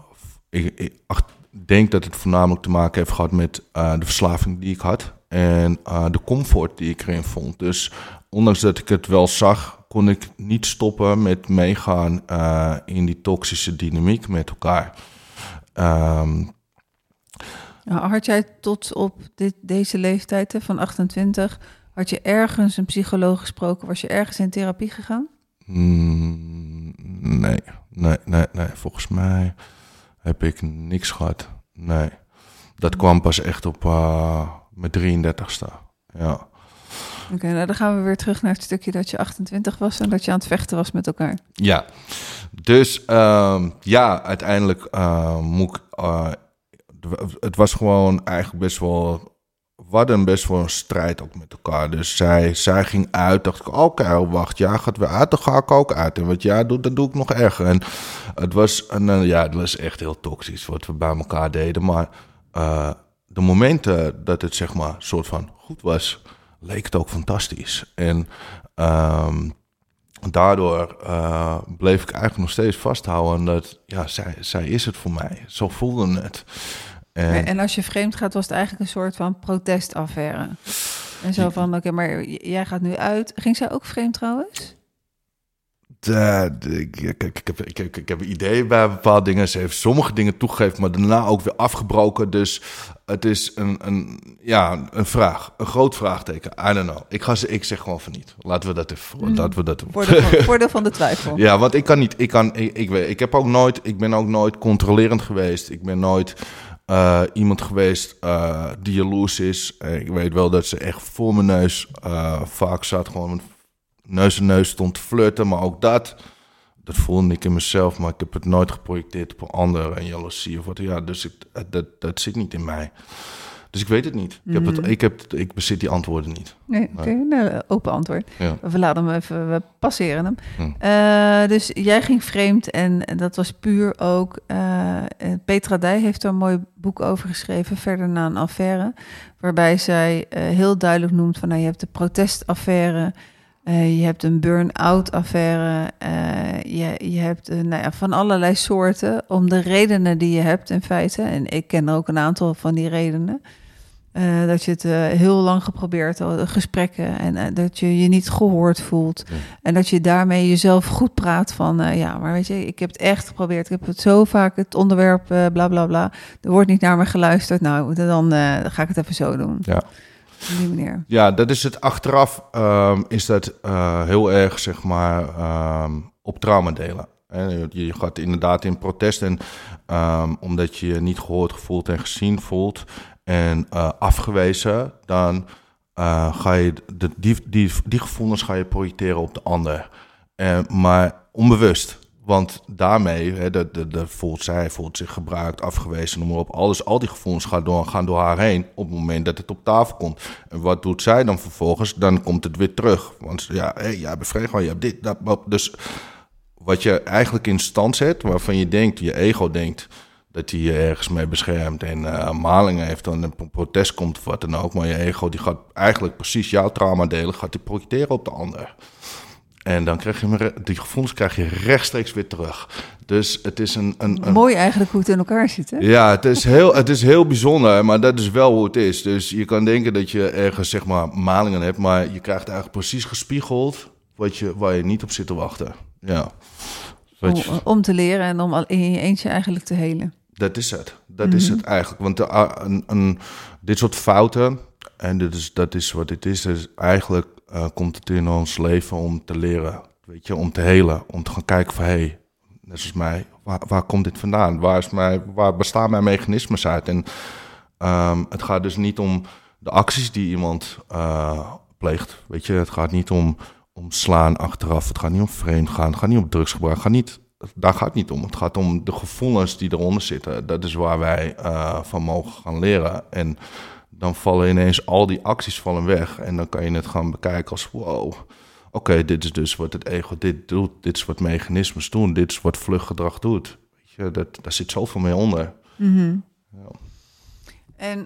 ik, ik denk dat het voornamelijk te maken heeft gehad met uh, de verslaving die ik had. En uh, de comfort die ik erin vond. Dus ondanks dat ik het wel zag, kon ik niet stoppen met meegaan eh, in die toxische dynamiek met elkaar. Nou, had jij tot op dit, deze leeftijd hè, van 28, had je ergens een psycholoog gesproken? Was je ergens in therapie gegaan? mm, nee, nee, nee, nee. Volgens mij heb ik niks gehad. Nee. Dat kwam pas echt op uh, mijn 33ste. Ja. Oké, nou dan gaan we weer terug naar het stukje dat je 28 was en dat je aan het vechten was met elkaar. Ja, dus ehm, ja, uiteindelijk uh, moet ik. Uh, het was gewoon eigenlijk best wel. We hadden best wel een strijd ook met elkaar. Dus zij, zij ging uit. Dacht ik, oké, okay, wacht, jij gaat weer uit, dan ga ik ook uit. En wat jij doet, dat doe ik nog erger. En het was, en, uh, ja, het was echt heel toxisch wat we bij elkaar deden. Maar uh, de momenten dat het zeg maar soort van goed was, leek het ook fantastisch. En um, daardoor uh, bleef ik eigenlijk nog steeds vasthouden dat ja, zij, zij is het voor mij. Zo voelde het. En, en als je vreemd gaat, was het eigenlijk een soort van protestaffaire. En zo van, oké, okay, maar jij gaat nu uit. Ging zij ook vreemd trouwens? De, de, ik, ik, ik, heb, ik, heb ideeën bij bepaalde dingen. Ze heeft sommige dingen toegegeven, maar daarna ook weer afgebroken. Dus het is een, een, ja, een vraag. Een groot vraagteken. I don't know. Ik, ga ze, ik zeg gewoon van niet. Laten we dat even... Mm. Laten we dat doen. Voordeel van, voordeel van de twijfel. ja, want ik kan niet... Ik, kan, ik, ik, weet, ik, heb ook nooit, ik ben ook nooit controlerend geweest. Ik ben nooit... Uh, iemand geweest uh, die jaloers is. Ik weet wel dat ze echt voor mijn neus vaak zat. Gewoon neus en neus stond te flirten. Maar ook dat, dat voelde ik in mezelf. Maar ik heb het nooit geprojecteerd op een ander. En jaloezie of wat. Ja, dus ik, dat, dat zit niet in mij. Dus ik weet het niet. Ik, heb het, ik, heb, ik bezit die antwoorden niet. Nee, oké. Okay. Nou, open antwoord. Ja. We laten hem even, we passeren hem. Hm. Uh, dus jij ging vreemd en dat was puur ook... Uh, Petra Dij heeft er een mooi boek over geschreven, Verder na een affaire. Waarbij zij uh, heel duidelijk noemt van... Nou, je hebt de protestaffaire... Uh, je hebt een burn-out affaire. Uh, je, je hebt uh, nou ja, van allerlei soorten. Om de redenen die je hebt in feite. En ik ken ook een aantal van die redenen. Dat je het heel lang geprobeerd hebt, gesprekken. En dat je je niet gehoord voelt. Ja. En dat je daarmee jezelf goed praat van... ja, maar weet je, ik heb het echt geprobeerd. Ik heb het zo vaak, het onderwerp, bla bla bla. Er wordt niet naar me geluisterd. Nou, dan ga ik het even zo doen. Ja. Op die manier. Ja, dat is het achteraf. Um, is dat heel erg, zeg maar, um, op trauma delen. En je gaat inderdaad in protest en um, omdat je je niet gehoord, gevoeld en gezien voelt en uh, afgewezen, dan uh, ga je die, die, die gevoelens ga je projecteren op de ander. En, maar onbewust. Want daarmee, hè, de, de, de, voelt zij voelt zich gebruikt, afgewezen, noem maar op. Alles, al die gevoelens gaan door, gaan door haar heen op het moment dat het op tafel komt. En wat doet zij dan vervolgens? Dan komt het weer terug. Want ja, hey, jij bent vreemd, je hebt dit, dat, dat. Dus wat je eigenlijk in stand zet, waarvan je denkt, je ego denkt dat hij je ergens mee beschermt en uh, malingen heeft en een protest komt of wat dan ook. Maar je ego die gaat eigenlijk precies jouw trauma delen, gaat die projecteren op de ander. En dan krijg je die gevoelens krijg je rechtstreeks weer terug. Dus het is een, een, een... Mooi eigenlijk hoe het in elkaar zit, hè? Ja, het is, heel, het is heel bijzonder, maar dat is wel hoe het is. Dus je kan denken dat je ergens zeg maar malingen hebt, maar je krijgt eigenlijk precies gespiegeld wat je, waar je niet op zit te wachten. Ja. Om, om te leren en om in je eentje eigenlijk te helen. Dat is het. Dat is het eigenlijk. Want de, een, een, dit soort fouten, en dit is, dat is wat het is, is eigenlijk uh, komt het in ons leven om te leren, weet je, om te helen, om te gaan kijken van hé, hey, net zoals mij, waar, waar, komt dit vandaan? Waar, is mijn, waar bestaan mijn mechanismes uit? En um, het gaat dus niet om de acties die iemand uh, pleegt, weet je, het gaat niet om, om slaan achteraf, het gaat niet om vreemd gaan, het gaat niet om drugsgebruik, het gaat niet, daar gaat het niet om. Het gaat om de gevoelens die eronder zitten. Dat is waar wij uh, van mogen gaan leren. En dan vallen ineens al die acties vallen weg. En dan kan je het gaan bekijken als wow. Oké, okay, dit is dus wat het ego dit doet. Dit is wat mechanismes doen. Dit is wat vluchtgedrag doet. Weet je, dat, daar zit zoveel mee onder. Mm-hmm. Ja. En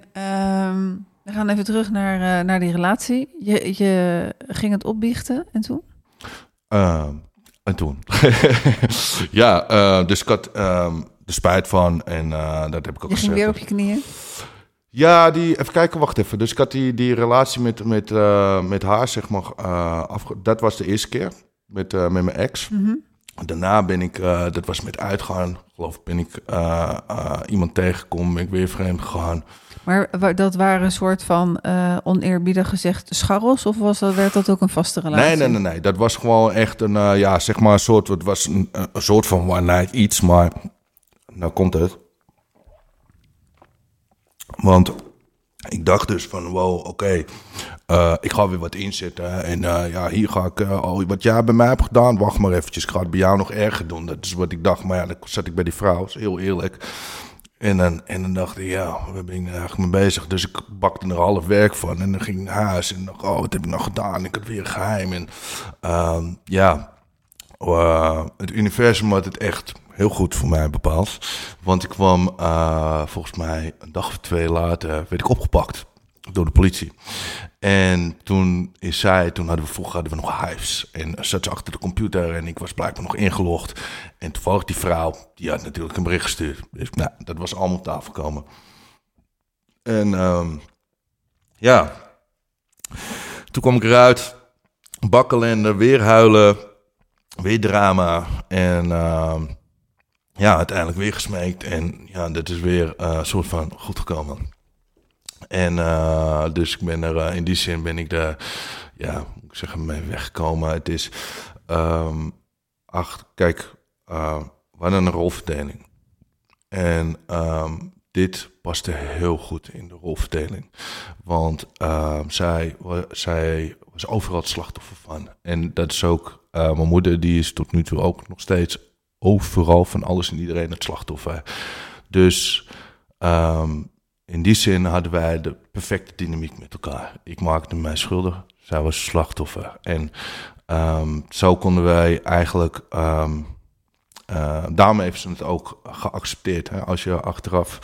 um, we gaan even terug naar, uh, naar die relatie. Je, je ging het opbiechten en toen? Uh, en toen? ja, uh, dus ik had um, de spijt van. En uh, dat heb ik ook je gezegd. ging weer op je knieën? Ja, die, even kijken, wacht even. Dus ik had die, die relatie met, met, uh, met haar, zeg maar, afge, dat was de eerste keer. met, eh, met mijn ex. Mhm. Daarna ben ik, eh, dat was met uitgaan, geloof ik, ben ik eh, eh, iemand tegengekomen, ben ik weer vreemd gegaan. Maar dat waren een soort van eh oneerbiedig gezegd scharrels? Of was dat, werd dat ook een vaste relatie? Nee, nee, nee, nee. Dat was gewoon echt een, eh, ja, zeg maar een soort, het was een, een soort van one night iets, maar nou komt het. Want ik dacht dus van, wow, oké, eh, ik ga weer wat inzetten. En ja, hier ga ik, oh, wat jij bij mij hebt gedaan, wacht maar eventjes, ik ga het bij jou nog erger doen. Dat is wat ik dacht, maar ja, dan zat ik bij die vrouw, is heel eerlijk. En dan, en dacht ik, ja, waar ben ik nou eigenlijk mee bezig? Dus ik bakte er half werk van. En dan ging ik naar huis en dacht, oh, wat heb ik nou gedaan? Ik had weer geheim. En ehm, ja, eh, het universum had het echt heel goed voor mij bepaald. Want ik kwam, eh, volgens mij een dag of twee later, werd ik opgepakt door de politie. En toen is zij, toen hadden we vroeger hadden we nog hives. En zat ze achter de computer en ik was blijkbaar nog ingelogd. En toevallig die vrouw, die had natuurlijk een bericht gestuurd. Dus nou, dat was allemaal op tafel komen. En ehm, ja, toen kwam ik eruit. Bakkelende, weer huilen, weer drama. En ehm, ja, uiteindelijk weer gesmeekt. En ja, dit is weer eh, een soort van goed gekomen. En eh, dus ik ben er, eh, in die zin ben ik er, ja, moet ik zeggen, mee weggekomen. Het is, ehm ach, kijk, eh, we een rolverdeling. En ehm, dit paste heel goed in de rolverdeling. Want ehm, zij, zij was overal het slachtoffer van. En dat is ook, mijn moeder die is tot nu toe ook nog steeds overal van alles en iedereen het slachtoffer. Dus ehm, in die zin hadden wij de perfecte dynamiek met elkaar. Ik maakte mij schuldig, zij was slachtoffer. En ehm, zo konden wij eigenlijk. ehm eh, daarom heeft ze het ook geaccepteerd. Hè? Als je achteraf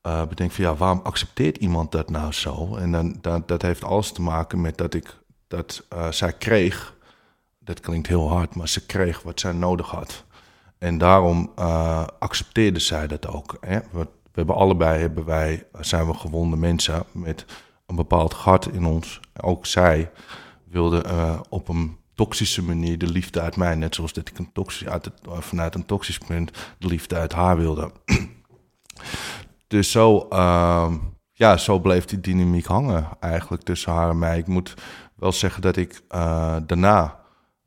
eh, bedenkt van ja, waarom accepteert iemand dat nou zo? En dan, dat, dat heeft alles te maken met dat ik dat eh, zij kreeg. Dat klinkt heel hard, maar ze kreeg wat zij nodig had. En daarom accepteerde zij dat ook. Hè? We, we hebben allebei hebben wij, zijn we gewonde mensen met een bepaald gat in ons. Ook zij wilde eh, op een toxische manier de liefde uit mij, net zoals dat ik een toxisch, uit eh, vanuit een toxisch punt de liefde uit haar wilde. dus zo, ehm, ja, zo bleef die dynamiek hangen eigenlijk tussen haar en mij. Ik moet wel zeggen dat ik eh, daarna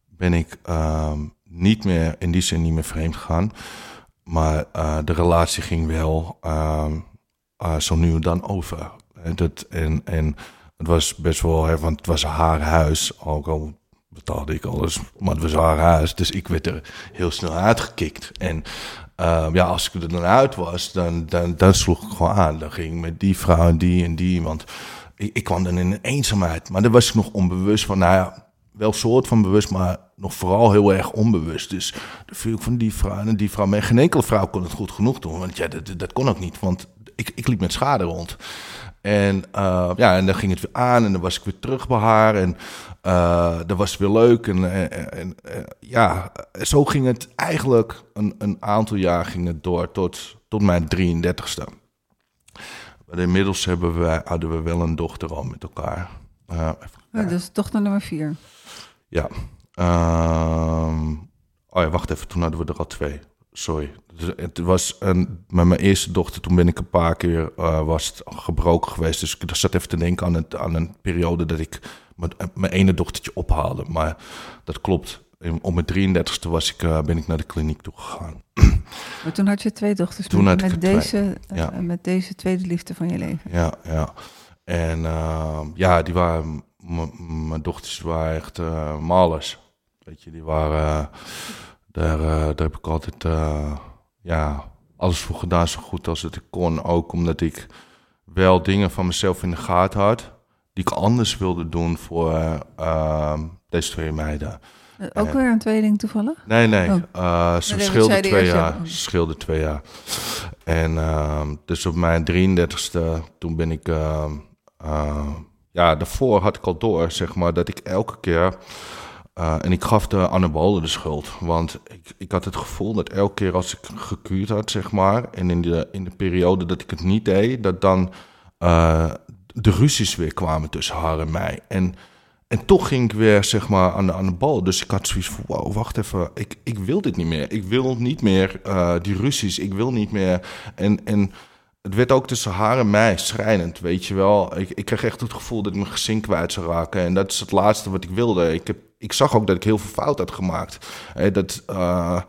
ben ik ehm, niet meer, in die zin niet meer vreemd gegaan. Maar eh, de relatie ging wel ehm, eh, zo nu en dan over. En, en, en het was best wel, want het was haar huis. Ook al betaalde ik alles, maar het was haar huis. Dus ik werd er heel snel uitgekikt. En ehm, ja, als ik er dan uit was, dan, dan, dan sloeg ik gewoon aan. Dan ging ik met die vrouw en die en die. Want ik, ik kwam dan in een eenzaamheid. Maar daar was ik nog onbewust van. Nou ja, wel soort van bewust, maar nog vooral heel erg onbewust. Dus de viel van die vrouw en die vrouw. Maar geen enkele vrouw kon het goed genoeg doen. Want ja, dat, dat kon ook niet. Want ik, ik liep met schade rond. En uh, ja, en dan ging het weer aan en dan was ik weer terug bij haar. En uh, dat was weer leuk. En, en, en uh, ja, zo ging het eigenlijk een, een aantal jaar ging het door tot, tot mijn 33ste. Maar inmiddels hebben wij, hadden we wel een dochter al met elkaar. Uh, oh, dus dochter nummer vier. Ja. Uh, oh ja, wacht even. Toen hadden we er al twee. Sorry. Het was een, met mijn eerste dochter, toen ben ik een paar keer uh, was het gebroken geweest. Dus ik zat even te denken aan, het, aan een periode dat ik mijn, mijn ene dochtertje ophaalde. Maar dat klopt. Op mijn 33ste was ik, uh, ben ik naar de kliniek toe gegaan. Maar toen had je twee dochters toen met, deze, twee. ja. uh, met deze tweede liefde van je leven. Ja, ja. En uh, ja, die waren, mijn dochters waren echt uh, malers. Weet je, die waren, daar, uh, daar heb ik altijd, ja, alles voor gedaan zo goed als het kon. Ook omdat ik wel dingen van mezelf in de gaten had, die ik anders wilde doen voor deze twee meiden. Ook weer een tweeling toevallig? Nee, nee. Oh. Uh, ze scheelde twee jaar. Ze scheelde twee jaar. En uh, dus op mijn 33ste, toen ben ik... Uh, ja, daarvoor had ik al door, zeg maar, dat ik elke keer... eh, en ik gaf de anabolen de schuld. Want ik, ik had het gevoel dat elke keer als ik gekuurd had, zeg maar... en in de, in de periode dat ik het niet deed... dat dan uh, de ruzies weer kwamen tussen haar en mij. En En toch ging ik weer zeg maar aan de, aan de bal. Dus ik had zoiets van, wow, wacht even. Ik, ik wil dit niet meer. Ik wil niet meer uh, die ruzies. Ik wil niet meer... En, en het werd ook tussen haar en mij schrijnend, weet je wel. Ik, ik kreeg echt het gevoel dat ik mijn gezin kwijt zou raken. En dat is het laatste wat ik wilde. Ik, heb, ik zag ook dat ik heel veel fout had gemaakt. Dat... Uh,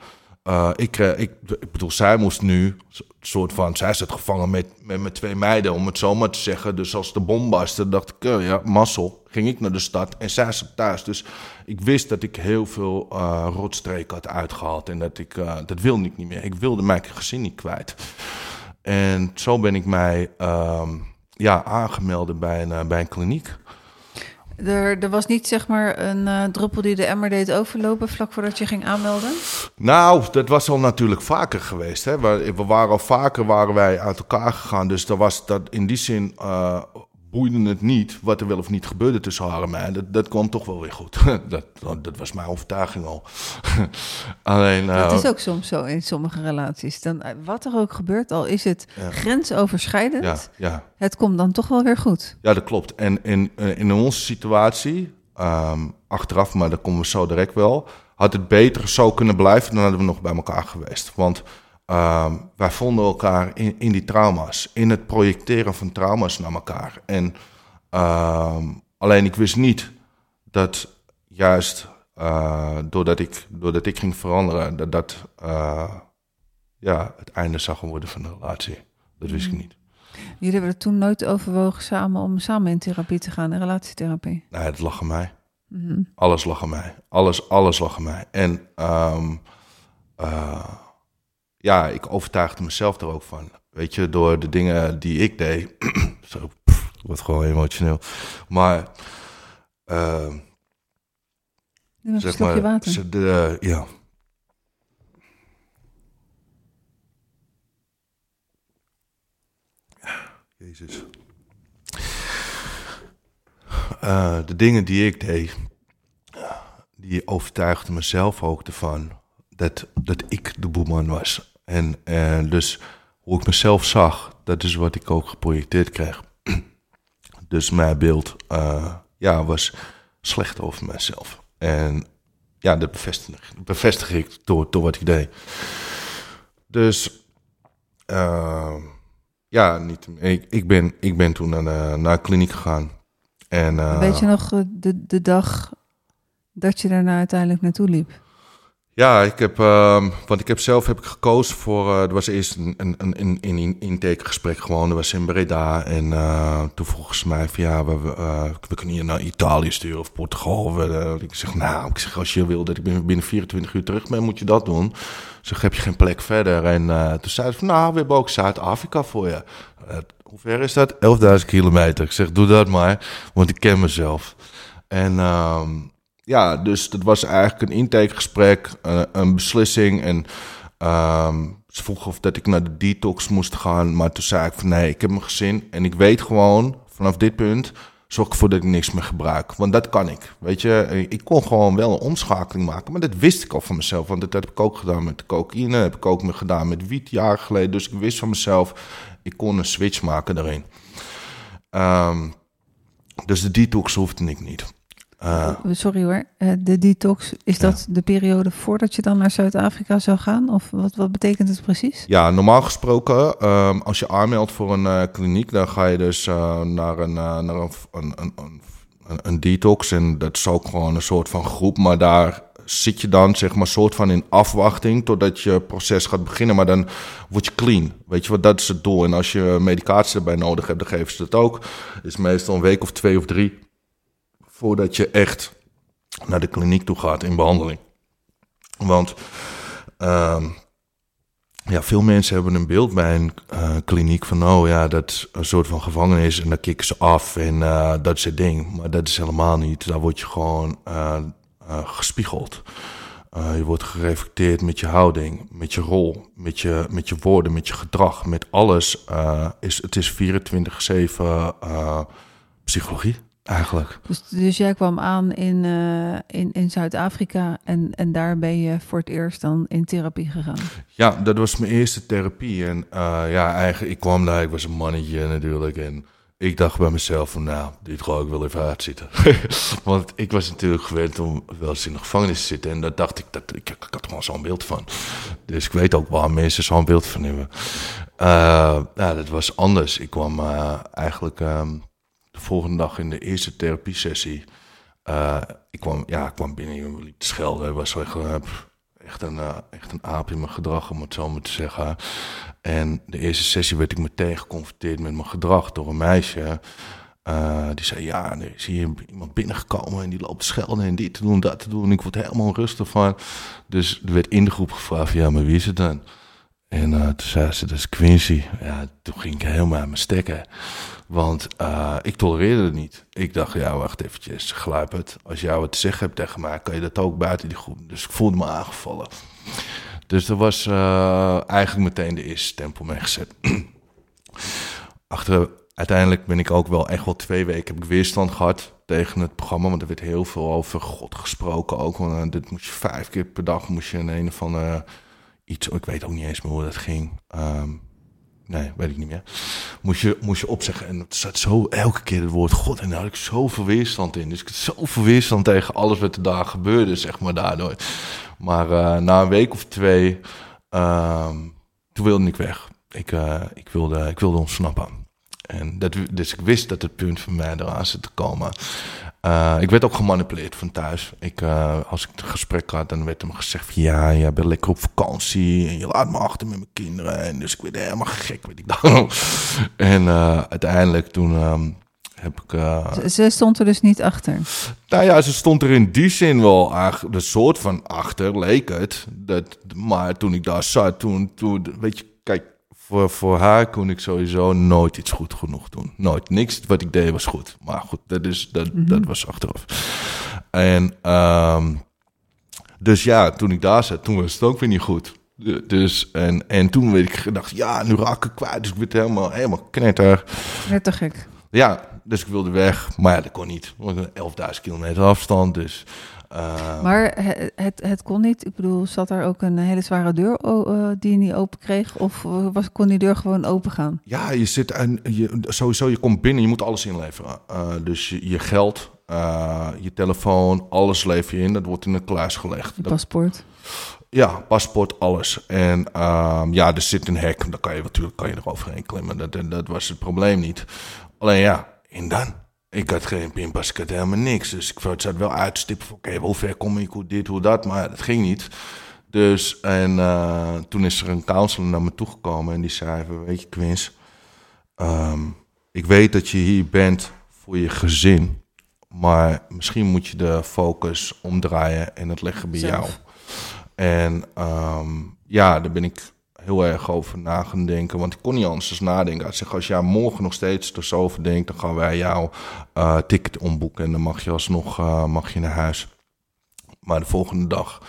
ik, uh, ik, ik, bedoel, zij moest nu, soort van, zij zit gevangen met, met mijn twee meiden, om het zo maar te zeggen. Dus als de bom barstte, dacht ik, ja, mazzel, ging ik naar de stad en zij zat thuis. Dus ik wist dat ik heel veel rotstreken had uitgehaald en dat ik, dat wilde ik niet meer. Ik wilde mijn gezin niet kwijt. En zo ben ik mij um, ja, aangemeld bij een, bij een kliniek. Er, er was niet zeg maar een uh, druppel die de emmer deed overlopen vlak voordat je ging aanmelden? Nou, dat was al natuurlijk vaker geweest. Hè? We, we waren al vaker waren wij uit elkaar gegaan. Dus dat was dat in die zin uh, boeide het niet wat er wel of niet gebeurde tussen haar en mij. Dat, dat kwam toch wel weer goed. dat, dat was mijn overtuiging al. Alleen, dat is ook soms zo in sommige relaties. Dan, wat er ook gebeurt, al is het ja. grensoverschrijdend, ja, ja. het komt dan toch wel weer goed. Ja, dat klopt. En in, in onze situatie, um, achteraf, maar daar komen we zo direct wel... had het beter zo kunnen blijven, dan hadden we nog bij elkaar geweest. Want... Um, wij vonden elkaar in, in die trauma's, in het projecteren van trauma's naar elkaar. En um, alleen ik wist niet dat juist uh, doordat, ik, doordat ik ging veranderen, dat dat uh, ja, het einde zou worden van de relatie. Dat wist ik Mm. niet. Jullie hebben er toen nooit overwogen samen om samen in therapie te gaan, in relatietherapie? Nee, het lag aan mij. Mhm. Alles lag aan mij. Alles, alles lag aan mij. En um, uh, ja, ik overtuigde mezelf er ook van. Weet je, door de dingen die ik deed. Zo, pff, wordt gewoon emotioneel. Maar. Uh, Neem zeg maar, water. De, ja. Jezus. Uh, de dingen die ik deed, die overtuigden mezelf ook ervan dat, dat ik de boeman was. En, en dus hoe ik mezelf zag, dat is wat ik ook geprojecteerd kreeg. dus mijn beeld uh, ja, was slecht over mezelf. En ja, dat bevestig, ik door, door wat ik deed. Dus uh, ja, niet, ik, ik, ben, ik ben toen naar de, naar kliniek gegaan. En, Weet je nog de, de dag dat je daarna uiteindelijk naartoe liep? Ja, ik heb, uh, want ik heb zelf heb ik gekozen voor. Uh, er was eerst een, een, een, intakegesprek gewoon. Dat was in Breda. En uh, toen vroegen ze mij van ja, we, we kunnen je naar Italië sturen of Portugal. Ik zeg nou, ik zeg als je wil dat ik binnen 24 uur terug ben, moet je dat doen. Zeg, heb je geen plek verder? En toen zeiden ze van nou, we hebben ook Zuid-Afrika voor je. hoe ver is dat? 11.000 kilometer. Ik zeg, doe dat maar, want ik ken mezelf. En. Ja, dus dat was eigenlijk een intakegesprek, uh, een beslissing. En um, ze vroegen of dat ik naar de detox moest gaan. Maar toen zei ik van nee, ik heb mijn gezin. En ik weet gewoon, vanaf dit punt zorg ervoor dat ik niks meer gebruik. Want dat kan ik. Weet je, ik kon gewoon wel een omschakeling maken. Maar dat wist ik al van mezelf. Want dat heb ik ook gedaan met cocaïne. heb ik ook gedaan met wiet jaren geleden. Dus ik wist van mezelf, ik kon een switch maken daarin. Um, dus de detox hoefde ik niet. Uh, Sorry hoor, uh, de detox, is dat de periode voordat je dan naar Zuid-Afrika zou gaan? Of wat, wat betekent het precies? Ja, normaal gesproken, um, als je aanmeldt voor een uh, kliniek, dan ga je dus naar, een, naar een, een, een, een, detox. En dat is ook gewoon een soort van groep, maar daar zit je dan zeg maar soort van in afwachting totdat je proces gaat beginnen. Maar dan word je clean. Weet je wat, dat is het doel. En als je medicatie erbij nodig hebt, dan geven ze dat ook. Is meestal een week of twee of drie voordat je echt naar de kliniek toe gaat in behandeling. Want uh, ja, veel mensen hebben een beeld bij een uh, kliniek van, oh ja, dat is een soort van gevangenis en dan kicken ze af en uh, dat het ding. Maar dat is helemaal niet. Daar word je gewoon uh, gespiegeld. je wordt gereflecteerd met je houding, met je rol, met je, met je woorden, met je gedrag, met alles. is, het is 24-7 psychologie eigenlijk. Dus, dus jij kwam aan in, uh, in, in Zuid-Afrika en, en daar ben je voor het eerst dan in therapie gegaan? Ja, dat was mijn eerste therapie. En uh, ja, eigenlijk, ik kwam daar, ik was een mannetje natuurlijk. En ik dacht bij mezelf van, nou, dit ga ik wel even uitzitten. Want ik was natuurlijk gewend om wel eens in de gevangenis te zitten. En daar dacht ik, dat, ik, ik had er gewoon zo'n beeld van. Dus ik weet ook waar mensen zo'n beeld van hebben. Uh, nou, dat was anders. Ik kwam uh, eigenlijk um, de volgende dag in de eerste therapiesessie. Uh, ik, kwam, ja, ik kwam binnen en liep te schelden. Het was echt, echt, een, echt een aap in mijn gedrag, om het zo maar te zeggen. En de eerste sessie werd ik meteen geconfronteerd met mijn gedrag door een meisje. Die zei, ja, er is hier iemand binnengekomen en die loopt te schelden en dit te doen, dat te doen. Ik word helemaal rustig van. Dus er werd in de groep gevraagd, ja, maar wie is het dan? En uh, toen zei ze, dat is Quincy. Ja, toen ging ik helemaal aan mijn stekken. Want uh, ik tolereerde het niet. Ik dacht, ja, wacht eventjes, gluip het. Als jou wat te zeggen hebt tegen mij, kan je dat ook buiten die groep. Dus ik voelde me aangevallen. Dus er was uh, eigenlijk meteen de eerste stempel meegezet. Achter, uiteindelijk ben ik ook wel echt wel twee weken heb ik weerstand gehad tegen het programma. Want er werd heel veel over God gesproken ook. Want dit moest je vijf keer per dag moest je in een van uh, iets. Ik weet ook niet eens meer hoe dat ging. Um, nee, weet ik niet meer. Moest je, moest je opzeggen. En het zat zo elke keer het woord God. En daar had ik zoveel weerstand in. Dus ik had zoveel weerstand tegen alles wat er daar gebeurde, zeg maar, daardoor. Maar uh, na een week of twee, uh, toen wilde ik weg. Ik, uh, ik, wilde, ik wilde ontsnappen. En dat, dus ik wist dat het punt voor mij eraan zit te komen. Uh, ik werd ook gemanipuleerd van thuis. Ik, uh, als ik het gesprek had, dan werd er me gezegd: van, Ja, je bent lekker op vakantie en je laat me achter met mijn kinderen. En dus ik werd helemaal gek, weet ik dan. en uh, uiteindelijk toen. Um, heb ik, ze, ze, stond er dus niet achter? Nou ja, ze stond er in die zin wel de soort van achter, leek het. Dat, maar toen ik daar zat, toen, toen weet je, kijk, voor, voor haar kon ik sowieso nooit iets goed genoeg doen. Nooit. Niks wat ik deed was goed. Maar goed, dat, is, dat, mm -hmm. dat was achteraf. En um, dus ja, toen ik daar zat, toen was het ook weer niet goed. Dus, en, en toen werd ik gedacht, ja, nu raak ik kwijt. Dus ik werd helemaal, helemaal knetter. Net gek. Ja, dus ik wilde weg. Maar ja, dat kon niet. Want 11.000 kilometer afstand, dus... Uh, maar het, het, het, kon niet. Ik bedoel, zat daar ook een hele zware deur uh, die je niet open kreeg? Of was, kon die deur gewoon open gaan? Ja, je zit en je, sowieso, je komt binnen, je moet alles inleveren. Uh, dus je, je geld, je telefoon, alles lever je in. Dat wordt in een kluis gelegd. Je paspoort. Ja, paspoort, alles. En um, ja, er zit een hek. Daar kan je natuurlijk kan je er overheen klimmen. Dat, dat was het probleem niet. Alleen ja, en dan? Ik had geen pinpas, ik had helemaal niks. Dus ik zat wel uit te stippen van, oké, okay, hoe ver kom ik, hoe dit, hoe dat. Maar dat ging niet. Dus, en uh, toen is er een counselor naar me toegekomen en die zei van, weet je Quins, um, ik weet dat je hier bent voor je gezin. Maar misschien moet je de focus omdraaien en het leggen bij Zelf. jou. En um, ja, daar ben ik heel erg over na gaan denken. Want ik kon niet anders nadenken. Hij zegt, als jij morgen nog steeds er zo over denkt... dan gaan wij jouw uh, ticket omboeken... en dan mag je alsnog uh, mag je naar huis. Maar de volgende dag,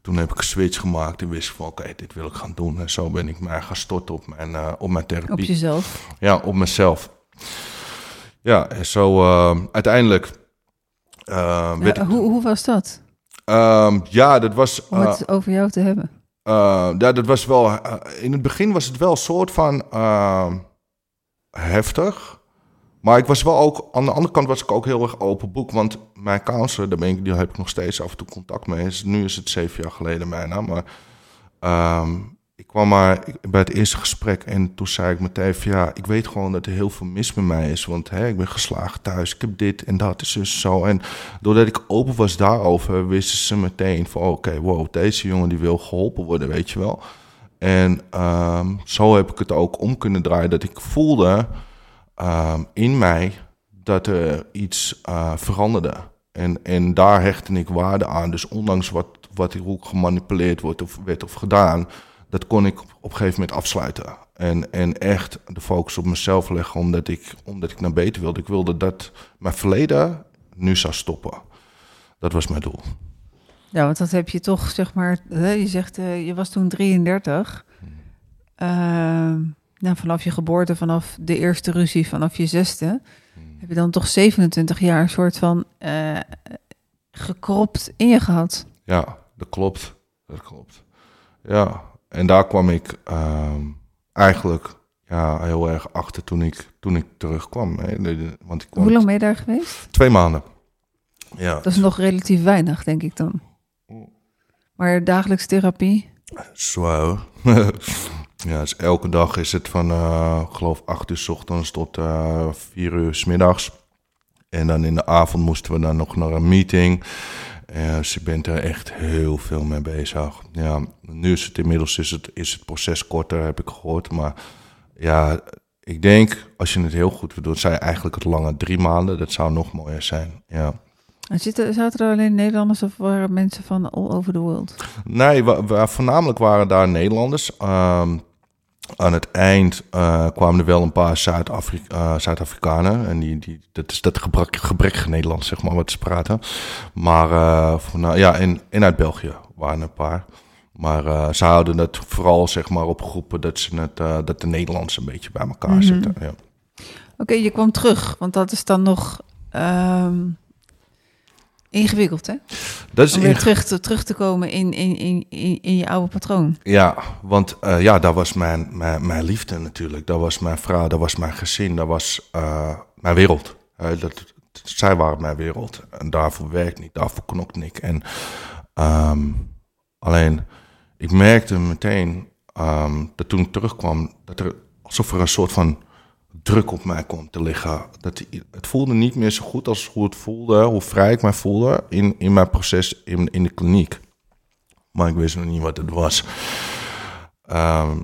toen heb ik een switch gemaakt... en wist ik van, oké, okay, dit wil ik gaan doen. En zo ben ik mij gaan storten op mijn, uh, op mijn therapie. Op jezelf? Ja, op mezelf. Ja, en zo uiteindelijk... Ja, ik... hoe, hoe was dat? Um, ja, dat was... Om het over jou te hebben. Uh, ja, dat was wel. Uh, in het begin was het wel een soort van uh, heftig. Maar ik was wel ook. Aan de andere kant was ik ook heel erg open boek. Want mijn counselor, daar ben ik, die heb ik nog steeds af en toe contact mee. Nu is het zeven jaar geleden bijna. Maar um, ik kwam maar bij het eerste gesprek en toen zei ik meteen van ja, ik weet gewoon dat er heel veel mis met mij is. Want hè, ik ben geslagen thuis, ik heb dit en dat is dus zo. En doordat ik open was daarover, wisten ze meteen van oké, okay, wow, deze jongen die wil geholpen worden, weet je wel. En um, zo heb ik het ook om kunnen draaien dat ik voelde um, in mij dat er iets uh, veranderde. En, en daar hechtte ik waarde aan. Dus ondanks wat, wat ook gemanipuleerd wordt of werd of gedaan dat kon ik op een gegeven moment afsluiten. En, en echt de focus op mezelf leggen, omdat ik, omdat ik naar beter wilde. Ik wilde dat mijn verleden nu zou stoppen. Dat was mijn doel. Ja, want dat heb je toch, zeg maar, je zegt, uh, je was toen 33. Hmm. Uh, nou, vanaf je geboorte, vanaf de eerste ruzie, vanaf je zesde, hmm. heb je dan toch 27 jaar een soort van uh, gekropt in je gehad. Ja, dat klopt. Dat klopt. Ja, en daar kwam ik uh, eigenlijk ja, heel erg achter toen ik, toen ik terugkwam. Hè. De- de- Want ik kwam Hoe lang ben je daar geweest? Twee maanden. Ja, Dat is nog relatief weinig, denk ik dan. Maar dagelijks therapie? zwaar. ja, dus elke dag is het van, ik geloof, acht uur s ochtends tot eh vier uur s middags. En dan in de avond moesten we dan nog naar een meeting. Dus je bent er echt heel veel mee bezig. Ja, nu is het inmiddels is het, is het proces korter, heb ik gehoord. Maar ja, ik denk, als je het heel goed wil doen, zijn eigenlijk het lange drie maanden. Dat zou nog mooier zijn, ja. En Zitten, zaten er alleen Nederlanders of waren mensen van all over the world? Nee, wa- voornamelijk waren daar Nederlanders. Ehm, aan het eind eh, kwamen er wel een paar eh, Zuid-Afrikanen. en die, die, dat is dat gebrek, gebrekkige Nederlands, zeg maar, wat ze praten. Maar eh, voorna- ja, en, en uit België waren er een paar. Maar ze houden het vooral zeg maar, op groepen dat, ze het, eh, dat de Nederlanders een beetje bij elkaar Mhm. zitten. Ja. Oké, je kwam terug, want dat is dan nog ehm, ingewikkeld, hè? Dat is Om weer inge- terug te, terug te komen in, in, in, in, in je oude patroon. Ja, want eh, ja, dat was mijn, mijn, mijn liefde natuurlijk. Dat was mijn vrouw, dat was mijn gezin, dat was eh, mijn wereld. Eh, dat, zij waren mijn wereld. En daarvoor werkte ik, daarvoor knokte ik. En ehm, alleen, ik merkte meteen ehm, dat toen ik terugkwam, dat er alsof er een soort van druk op mij kwam te liggen. Dat, het voelde niet meer zo goed als hoe het voelde, hoe vrij ik mij voelde in, in mijn proces in, in de kliniek. Maar ik wist nog niet wat het was. Ehm,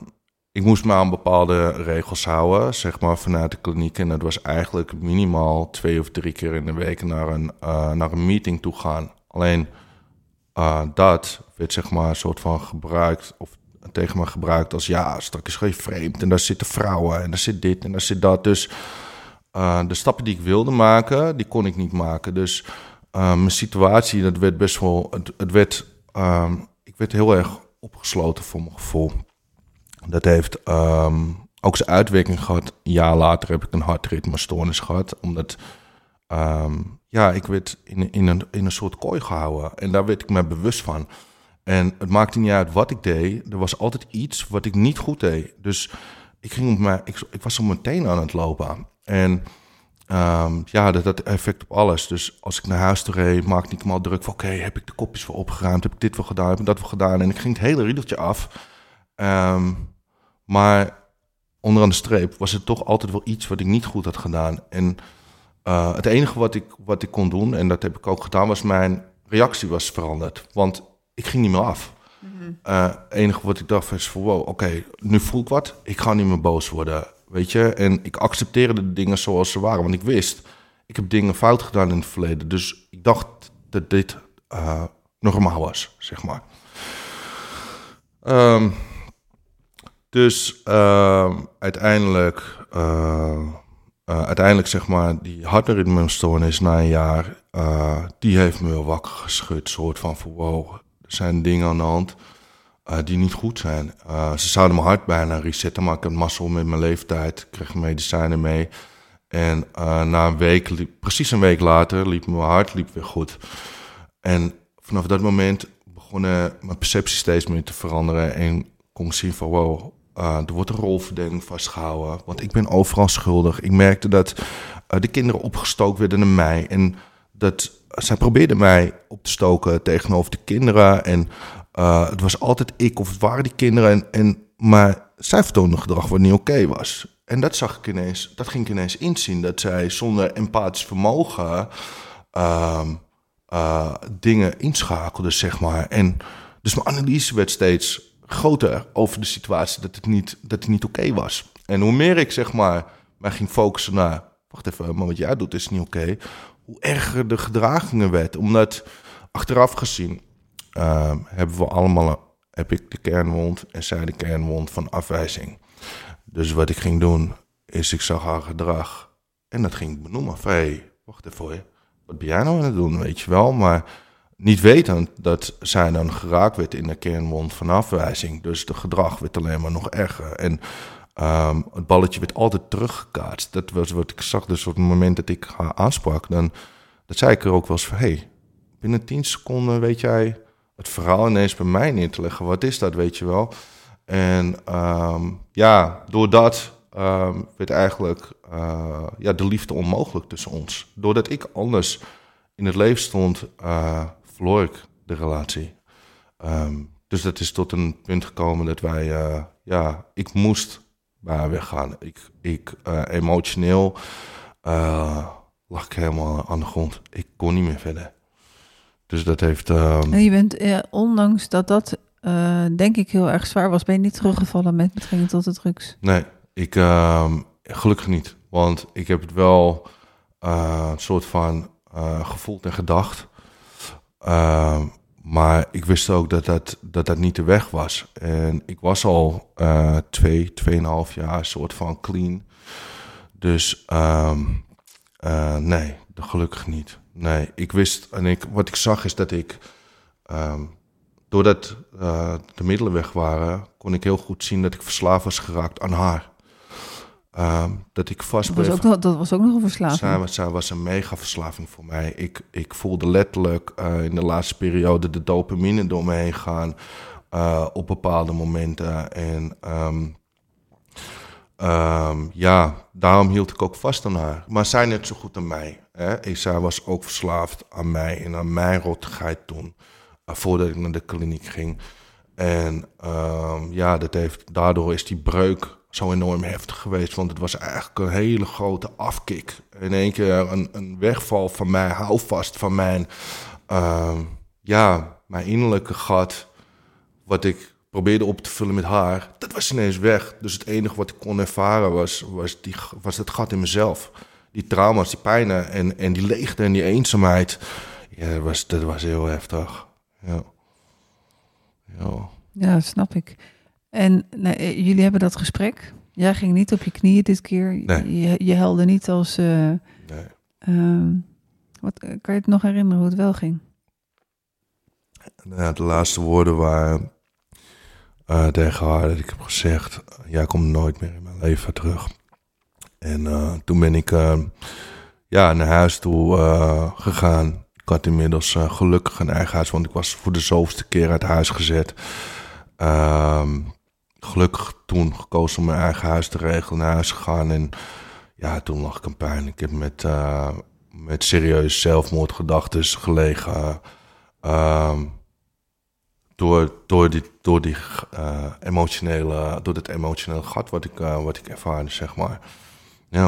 ik moest me aan bepaalde regels houden, zeg maar, vanuit de kliniek. En dat was eigenlijk minimaal twee of drie keer in de week naar een, eh, naar een meeting toe gaan. Alleen eh, dat werd, zeg maar, een soort van gebruikt, of tegen me gebruikt als ja, straks ga je vreemd en daar zitten vrouwen en daar zit dit en daar zit dat. Dus eh, de stappen die ik wilde maken, die kon ik niet maken. Dus eh, mijn situatie, dat werd best wel, het, het werd, ehm, ik werd heel erg opgesloten voor mijn gevoel. Dat heeft ehm, ook zijn uitwerking gehad. Een jaar later heb ik een hartritmestoornis gehad, omdat ehm, ja, ik werd in, in, een, in een soort kooi gehouden. En daar werd ik me bewust van. En het maakte niet uit wat ik deed. Er was altijd iets wat ik niet goed deed. Dus ik, ging op mijn, ik, ik was op mijn tenen aan het lopen. En ehm, ja, dat had effect op alles. Dus als ik naar huis toe reed, maakte ik me al druk van... oké, heb ik de kopjes voor opgeruimd? Heb ik dit wel gedaan? Heb ik dat wel gedaan? En ik ging het hele riedeltje af. Ehm, maar onderaan de streep was het toch altijd wel iets wat ik niet goed had gedaan. En uh, het enige wat ik, wat ik kon doen, en dat heb ik ook gedaan, was mijn reactie was veranderd. Want ik ging niet meer af. Uh, het enige wat ik dacht was van, wow, oké, okay, nu voel ik wat. Ik ga niet meer boos worden, weet je. En ik accepteerde de dingen zoals ze waren. Want ik wist, ik heb dingen fout gedaan in het verleden. Dus ik dacht dat dit uh, normaal was, zeg maar. Um, dus uh, uiteindelijk, uh, uiteindelijk zeg maar, die hartritmestoornis na een jaar, die heeft me wel wakker geschud. soort van van wow, zijn dingen aan de hand uh, die niet goed zijn. Uh, ze zouden mijn hart bijna resetten, maar ik had mazzel met mijn leeftijd. Kreeg medicijnen mee. En uh, na een week, precies een week later, liep mijn hart liep weer goed. En vanaf dat moment begonnen mijn perceptie steeds meer te veranderen. En kon ik zien van wow, er wordt een rolverdeling vastgehouden. Want ik ben overal schuldig. Ik merkte dat de kinderen opgestookt werden naar mij. En dat zij probeerden mij op te stoken tegenover de kinderen. En uh, het was altijd ik of het waren die kinderen. En, en, maar zij vertoonden gedrag wat niet oké was. En dat zag ik ineens, dat ging ik ineens inzien. Dat zij zonder empathisch vermogen uh, dingen inschakelde, zeg maar. En dus mijn analyse werd steeds groter over de situatie dat het niet, dat het niet oké was. En hoe meer ik zeg maar mij ging focussen naar, wacht even, maar wat jij doet is niet oké. Erger de gedragingen werd. Omdat achteraf gezien uh, hebben we allemaal, heb ik de kernwond en zij de kernwond van afwijzing. Dus wat ik ging doen, is ik zag haar gedrag en dat ging ik benoemen. Van, hey, wacht even hoor, wat ben jij nou aan het doen, weet je wel. Maar niet wetend dat zij dan geraakt werd in de kernwond van afwijzing. Dus de gedrag werd alleen maar nog erger. En um, het balletje werd altijd teruggekaatst. Dat was wat ik zag. Dus op het moment dat ik haar aansprak, dan dat zei ik er ook wel eens van... hey, binnen 10 seconden weet jij het verhaal ineens bij mij neer te leggen. Wat is dat, weet je wel? En um, ja, door dat ehm, werd eigenlijk eh, ja, de liefde onmogelijk tussen ons. Doordat ik anders in het leven stond, uh, verloor ik de relatie. Ehm, dus dat is tot een punt gekomen dat wij, uh, ja, ik moest bij weggaan. Ik, ik emotioneel lag ik helemaal aan de grond. Ik kon niet meer verder. Dus dat heeft. Um... je bent, ondanks dat dat uh, denk ik heel erg zwaar was. Ben je niet teruggevallen met betrekking tot de drugs? Nee, ik, uh, gelukkig niet. Want ik heb het wel een soort van gevoeld en gedacht. Ehm, maar ik wist ook dat dat, dat dat niet de weg was. En ik was al twee, tweeënhalf jaar soort van clean. Dus um, nee, gelukkig niet. Nee, ik wist en ik, wat ik zag is dat ik um, doordat uh, de middelen weg waren, kon ik heel goed zien dat ik verslaafd was geraakt aan haar. Uh, dat ik vast dat was, ook nog, dat was ook nog een verslaving. Zij, was een mega verslaving voor mij. Ik, ik voelde letterlijk uh, in de laatste periode de dopamine door me heen gaan uh, op bepaalde momenten. En um, um, ja, daarom hield ik ook vast aan haar. Maar zij net zo goed aan mij. Hè? Zij was ook verslaafd aan mij en aan mijn rottigheid toen. Eh, voordat ik naar de kliniek ging. En ja, dat heeft, daardoor is die breuk zo enorm heftig geweest. Want het was eigenlijk een hele grote afkik. In één keer een, een wegval van mij, houvast van mijn, uh, ja, mijn innerlijke gat. Wat ik probeerde op te vullen met haar. Dat was ineens weg. Dus het enige wat ik kon ervaren was, was, die, was het gat in mezelf. Die trauma's, die pijnen en, en die leegte en die eenzaamheid. Ja, dat was, dat was heel heftig ja. Ja, ja snap ik. En nou, eh, jullie hebben dat gesprek. Jij ging niet op je knieën dit keer. Nee. Je, je helde niet als. Uh, nee. Uh, wat, kan je het nog herinneren hoe het wel ging? Nou, de laatste woorden waren uh, tegen haar dat ik heb gezegd: Jij komt nooit meer in mijn leven terug. En toen ben ik ja, naar huis toe gegaan. Ik had inmiddels gelukkig een eigen huis, want ik was voor de zoveelste keer uit huis gezet. Uh, gelukkig toen gekozen om mijn eigen huis te regelen, naar huis gegaan. En ja, toen lag ik een pijn. Ik heb met, uh, met serieus zelfmoordgedachten gelegen. Uh, door, door, die, door, die, uh, emotionele, door het emotionele gat wat ik, wat ik ervaarde, zeg maar. Ja,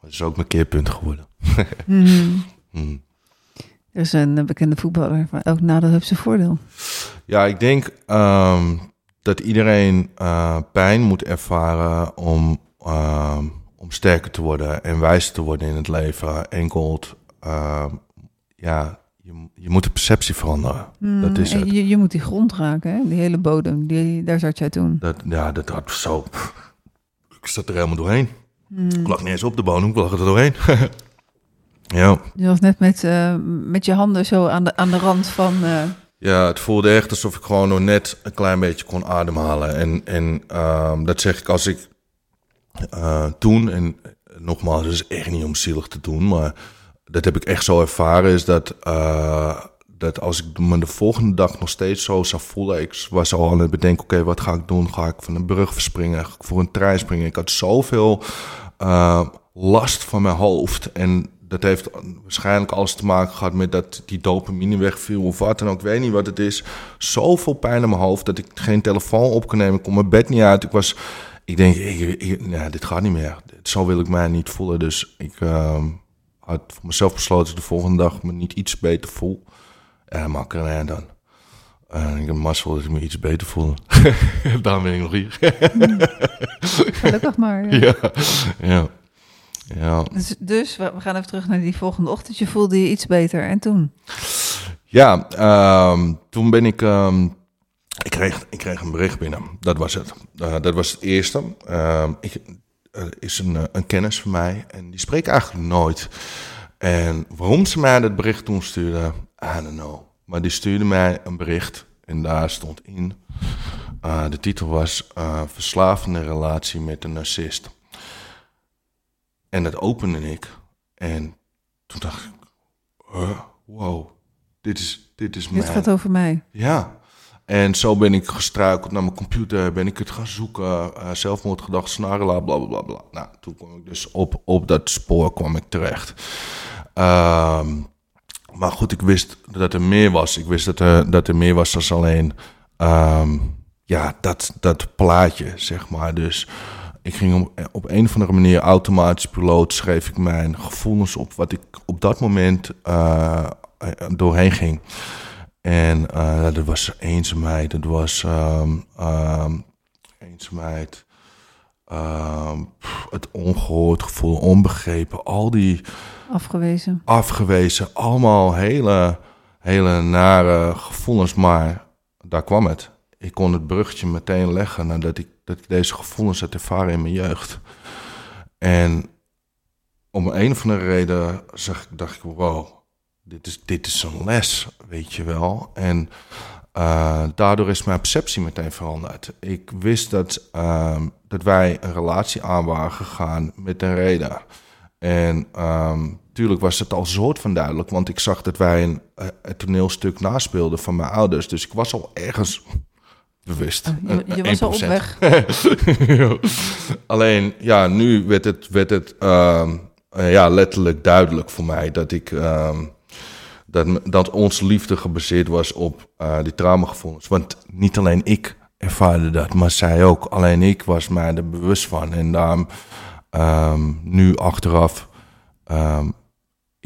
dat is ook mijn keerpunt geworden. mm. mm. Er is een bekende voetballer, maar ook nadeel heeft zijn voordeel. Ja, ik denk um, dat iedereen uh, pijn moet ervaren om, uh, om sterker te worden en wijzer te worden in het leven. Enkel, uh, ja, je, je moet de perceptie veranderen. Mm, dat is het. Je, je moet die grond raken, hè? die hele bodem, die, daar zat jij toen. Dat, ja, dat had zo... Ik zat er helemaal doorheen. Mm. Ik lag niet eens op de bodem, ik lag er doorheen. Ja. Je was net met, met je handen zo aan de, aan de rand van... Ja, het voelde echt alsof ik gewoon nog net een klein beetje kon ademhalen. En, en uh, dat zeg ik als ik uh, toen, en nogmaals, het is echt niet om zielig te doen, maar dat heb ik echt zo ervaren, is dat, dat als ik me de volgende dag nog steeds zo zou voelen, ik was al aan het bedenken, oké, wat ga ik doen? Ga ik van een brug verspringen? Ga ik voor een trein springen? Ik had zoveel last van mijn hoofd en dat heeft waarschijnlijk alles te maken gehad met dat die dopamine wegviel of wat dan ook. Ik weet niet wat het is. Zoveel pijn in mijn hoofd dat ik geen telefoon op kon nemen. Ik kon mijn bed niet uit. Ik was, ik denk, ik, ja, dit gaat niet meer. Zo wil ik mij niet voelen. Dus ik uh, had voor mezelf besloten de volgende dag me niet iets beter voel. En makkelijker dan. En ik heb mazzel dat ik me iets beter voel. Daarom ben ik nog hier. Gelukkig maar. ja. ja. Ja. Dus, dus, we gaan even terug naar die volgende ochtend. Je voelde je iets beter. En toen? Ja, ehm, toen ben ik... Um, ik, kreeg, ik kreeg een bericht binnen. Dat was het. Uh, dat was het eerste. Uh, ik, er is een, een kennis van mij en die spreekt eigenlijk nooit. En waarom ze mij dat bericht toen stuurde, I don't know. Maar die stuurde mij een bericht en daar stond in... Uh, de titel was Verslavende relatie met een narcist. En dat opende ik. En toen dacht ik, wow, dit is, dit is mij. Dit gaat over mij. Ja. En zo ben ik gestruikeld naar mijn computer, ben ik het gaan zoeken, uh, zelfmoordgedachten, snarela, bla bla bla bla. Nou, toen kwam ik dus op, op dat spoor kwam ik terecht. Ehm, maar goed, ik wist dat er meer was. Ik wist dat er, dat er meer was dan alleen ehm, ja, dat, dat plaatje, zeg maar. Dus ik ging op, op een of andere manier automatisch piloot, schreef ik mijn gevoelens op wat ik op dat moment uh, doorheen ging. En uh, dat was eenzaamheid, dat was um, um, eenzaamheid, um, het ongehoord gevoel, onbegrepen, al die... Afgewezen. Afgewezen, allemaal hele, hele nare gevoelens, maar daar kwam het. Ik kon het bruggetje meteen leggen nadat ik, dat ik deze gevoelens had ervaren in mijn jeugd. En om een of andere reden zag, dacht ik, wow, dit is, dit is een les, weet je wel. En uh, daardoor is mijn perceptie meteen veranderd. Ik wist dat, uh, dat wij een relatie aan waren gegaan met een reden. En um, tuurlijk was het al soort van duidelijk, want ik zag dat wij een, een toneelstuk naspeelden van mijn ouders. Dus ik was al ergens bewust. Oh, je, je was al op weg. Alleen, ja, nu werd het, werd het um, ja, letterlijk duidelijk voor mij dat ik... Um, dat, dat onze liefde gebaseerd was op uh, die traumagevoelens. Want niet alleen ik ervaarde dat, maar zij ook. Alleen ik was mij er bewust van. En daarom um, nu achteraf, um,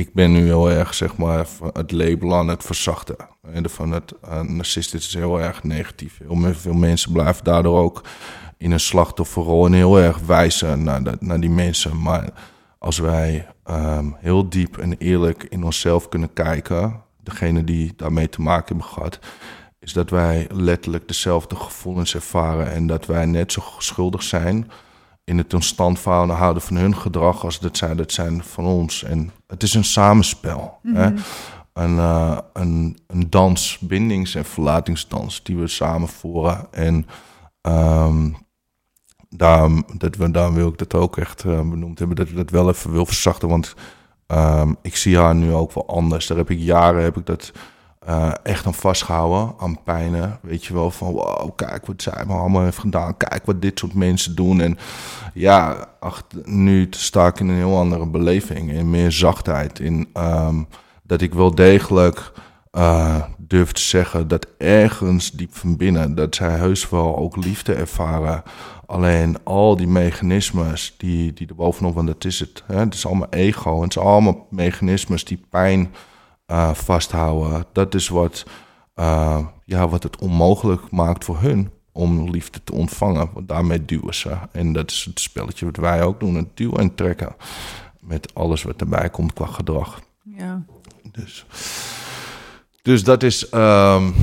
ik ben nu heel erg zeg maar het label aan het verzachten. En van het uh, narcistisch is heel erg negatief. Heel veel mensen blijven daardoor ook in een slachtofferrol en heel erg wijzen naar, de, naar die mensen. Maar als wij um, heel diep en eerlijk in onszelf kunnen kijken, degene die daarmee te maken hebben gehad, is dat wij letterlijk dezelfde gevoelens ervaren en dat wij net zo schuldig zijn in het in stand houden van hun gedrag als dat zij dat zijn van ons. En het is een samenspel. Mm -hmm. hè? Mhm. Een, uh, een, een dans, bindings- en verlatingsdans die we samen voeren. En um, daarom, dat we, daarom wil ik dat ook echt uh, benoemd hebben, dat we dat wel even wil verzachten. Want um, ik zie haar nu ook wel anders. Daar heb ik jaren heb ik dat uh, echt aan vastgehouden, aan pijnen. Weet je wel, van wow, kijk wat zij me allemaal heeft gedaan. Kijk wat dit soort mensen doen. En ja, nu sta ik in een heel andere beleving. In meer zachtheid. In um, dat ik wel degelijk uh, durf te zeggen dat ergens diep van binnen... dat zij heus wel ook liefde ervaren Alleen al die mechanismes die, die er bovenop, want dat is het. Hè? Het is allemaal ego. Het zijn allemaal mechanismes die pijn uh, vasthouden. Dat is wat, uh, ja, wat het onmogelijk maakt voor hun om liefde te ontvangen. Want daarmee duwen ze. En dat is het spelletje wat wij ook doen. Het duwen en trekken. Met alles wat erbij komt qua gedrag. Ja. Dus, dus dat is... Um,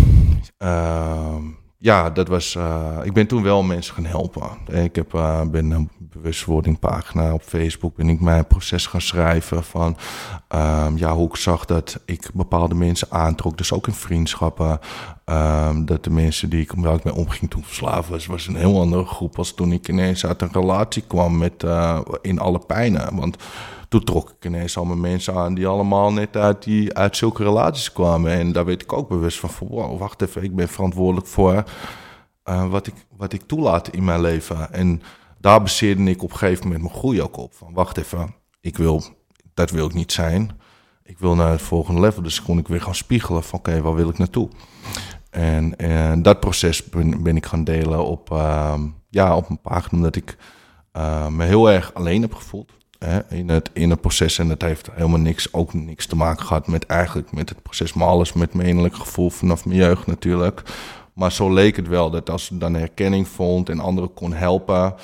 um, ja, dat was. Uh, ik ben toen wel mensen gaan helpen. Ik heb, uh, ben een bewustwordingpagina op Facebook. Ben ik mijn proces gaan schrijven van. Um, ja, hoe ik zag dat ik bepaalde mensen aantrok. Dus ook in vriendschappen. Um, dat de mensen die ik, waar ik mee omging toen verslaafd was, was een heel andere groep als toen ik ineens uit een relatie kwam met in alle pijnen. Want toen trok ik ineens allemaal mensen aan die allemaal net uit, die, uit zulke relaties kwamen. En daar weet ik ook bewust van, wow, wacht even, ik ben verantwoordelijk voor uh, wat, ik, wat ik toelaat in mijn leven. En daar baseerde ik op een gegeven moment mijn groei ook op. Van wacht even, ik wil, dat wil ik niet zijn. Ik wil naar het volgende level. Dus kon ik weer gaan spiegelen van oké, okay, waar wil ik naartoe? En, en dat proces ben, ik gaan delen op, uh, ja, op een pagina, omdat ik uh, me heel erg alleen heb gevoeld in, het, in het proces. En dat heeft helemaal niks, ook niks te maken gehad met eigenlijk met het proces, maar alles met mijn innerlijk gevoel vanaf mijn jeugd natuurlijk. Maar zo leek het wel dat als ik dan herkenning vond en anderen kon helpen,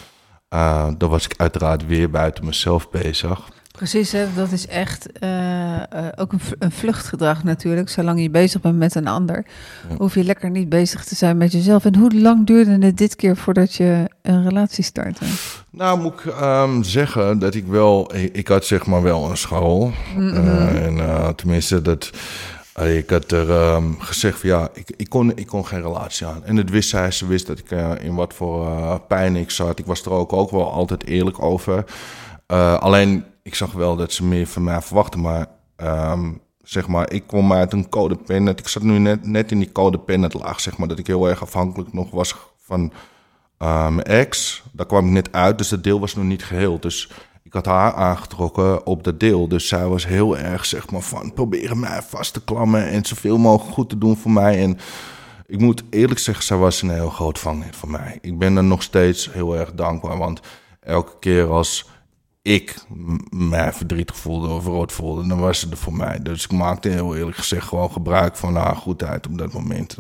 uh, dan was ik uiteraard weer buiten mezelf bezig. Precies, hè? dat is echt uh, uh, ook een, een, vluchtgedrag natuurlijk. Zolang je bezig bent met een ander, ja. hoef je lekker niet bezig te zijn met jezelf. En hoe lang duurde het dit keer voordat je een relatie startte? Nou, moet ik um, zeggen dat ik wel, ik, ik, had zeg maar wel een school. Mm -hmm. uh, en tenminste, dat, ik had er um, gezegd van ja, ik, ik, kon, ik kon geen relatie aan. En dat wist zij, ze wist dat ik in wat voor pijn ik zat. Ik was er ook, ook wel altijd eerlijk over. alleen ik zag wel dat ze meer van mij verwachten, maar um, zeg maar, ik kom uit een codepennet. Ik zat nu net, net in die codepennet laag, zeg maar, dat ik heel erg afhankelijk nog was van mijn ex. Daar kwam ik net uit, dus dat deel was nog niet geheel. Dus ik had haar aangetrokken op dat deel. Dus zij was heel erg, zeg maar, van proberen mij vast te klammen en zoveel mogelijk goed te doen voor mij. En ik moet eerlijk zeggen, zij was een heel groot vangnet voor mij. Ik ben er nog steeds heel erg dankbaar, want elke keer als ik mij verdrietig voelde of rood voelde, dan was ze er voor mij. Dus ik maakte heel eerlijk gezegd gewoon gebruik van haar goedheid op dat moment.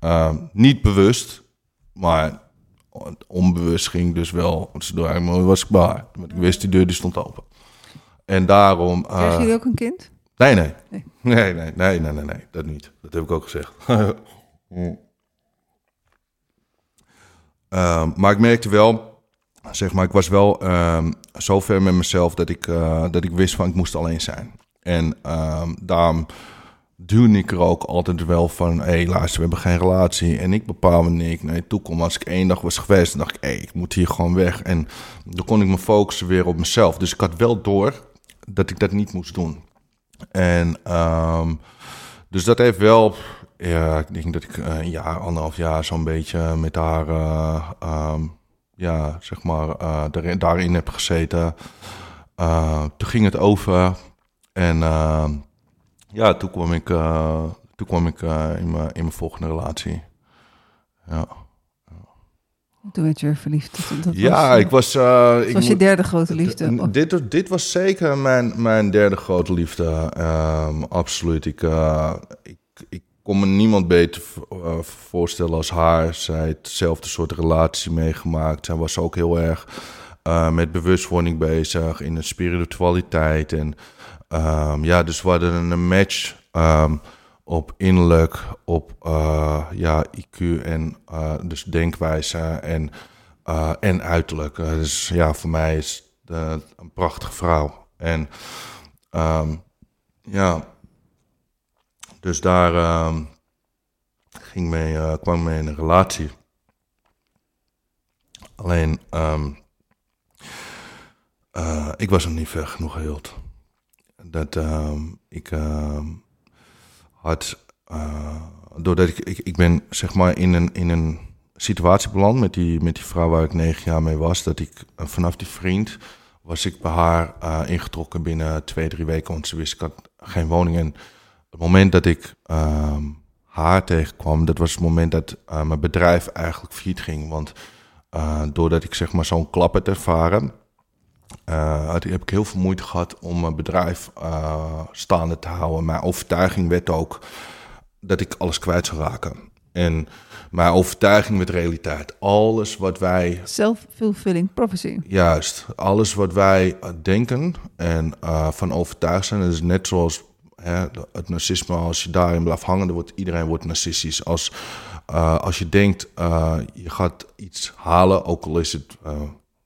Uh, niet bewust, maar onbewust ging dus wel door. Maar was ik baar. Want ik wist die deur die stond open. En daarom. Uh, Krijg je ook een kind? Nee, nee. Nee, nee, nee, nee, nee, nee, nee, dat niet. Dat heb ik ook gezegd. uh, maar ik merkte wel zeg maar, ik was wel uh, zo ver met mezelf dat ik, uh, dat ik wist van ik moest alleen zijn. En uh, daarom duwde ik er ook altijd wel van, hé hey, luister, we hebben geen relatie. En ik bepaal wanneer ik naar je toe kom. Als ik één dag was geweest, dan dacht ik, hé, ik moet hier gewoon weg. En dan kon ik me focussen weer op mezelf. Dus ik had wel door dat ik dat niet moest doen. En um, dus dat heeft wel, ja, ik denk dat ik een jaar, anderhalf jaar zo'n beetje met haar... Uh, ja, zeg maar, uh, daarin heb gezeten. Uh, toen ging het over. En uh, ja, toen kwam ik, toen kwam ik in, mijn, in mijn volgende relatie. Ja. Toen werd je weer verliefd. Dat ja, was, ik was... Uh, ik was je derde grote liefde? Dit, dit was zeker mijn, mijn derde grote liefde. Um, absoluut. Ik, uh, ik, ik kon me niemand beter uh, voorstellen als haar. Zij heeft hetzelfde soort relatie meegemaakt. Zij was ook heel erg uh, met bewustwording bezig in de spiritualiteit. En um, ja, dus we hadden een match um, op innerlijk, op uh, ja, IQ en dus denkwijze en, en uiterlijk. dus ja, voor mij is het een prachtige vrouw. En um, ja, dus daar uh, ging mee, uh, kwam mee in een relatie. Alleen, um, uh, ik was nog niet ver genoeg geheeld. Dat um, ik had, uh, doordat ik, ik, ik ben zeg maar in een, in een situatie beland met die, met die vrouw waar ik negen jaar mee was, dat ik vanaf die vriend was ik bij haar ingetrokken binnen twee, drie weken, want ze wist ik had geen woning en het moment dat ik uh, haar tegenkwam, dat was het moment dat uh, mijn bedrijf eigenlijk failliet ging. Want uh, doordat ik zeg maar zo'n klap had ervaren, uh, heb ik heel veel moeite gehad om mijn bedrijf staande te houden. Mijn overtuiging werd ook dat ik alles kwijt zou raken. En mijn overtuiging met realiteit. Alles wat wij. Self-fulfilling prophecy. Juist. Alles wat wij denken en van overtuigd zijn. Dat is net zoals het narcisme, als je daarin blijft hangen, dan wordt iedereen wordt narcistisch. Als, uh, als je denkt, uh, je gaat iets halen, ook al is het uh,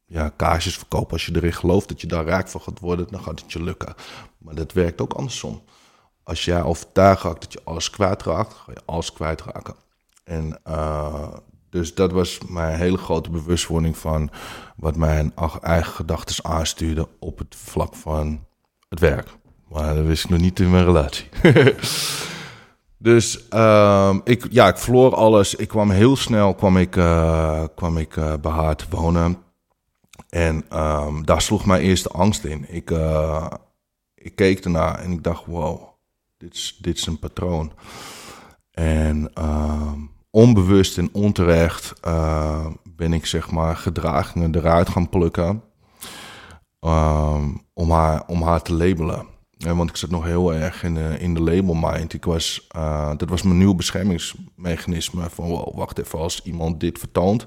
ja, kaarsjes verkopen. Als je erin gelooft dat je daar rijk van gaat worden, dan gaat het je lukken. Maar dat werkt ook andersom. Als jij overtuigd raakt dat je alles kwijtraakt, ga je alles kwijtraken. En dus dat was mijn hele grote bewustwording van wat mijn eigen gedachten aanstuurde op het vlak van het werk. Maar dat wist ik nog niet in mijn relatie. dus um, ik, ja, ik verloor alles. Ik kwam heel snel kwam ik, uh, kwam ik uh, bij haar te wonen. En um, daar sloeg mijn eerste angst in. Ik, uh, ik keek ernaar en ik dacht, wow, dit is, dit is een patroon. En um, onbewust en onterecht ben ik zeg maar gedragingen eruit gaan plukken. om, haar, om haar te labelen. Want ik zat nog heel erg in de, in de label mind. Ik was, uh, dat was mijn nieuw beschermingsmechanisme. Van wacht even, als iemand dit vertoont,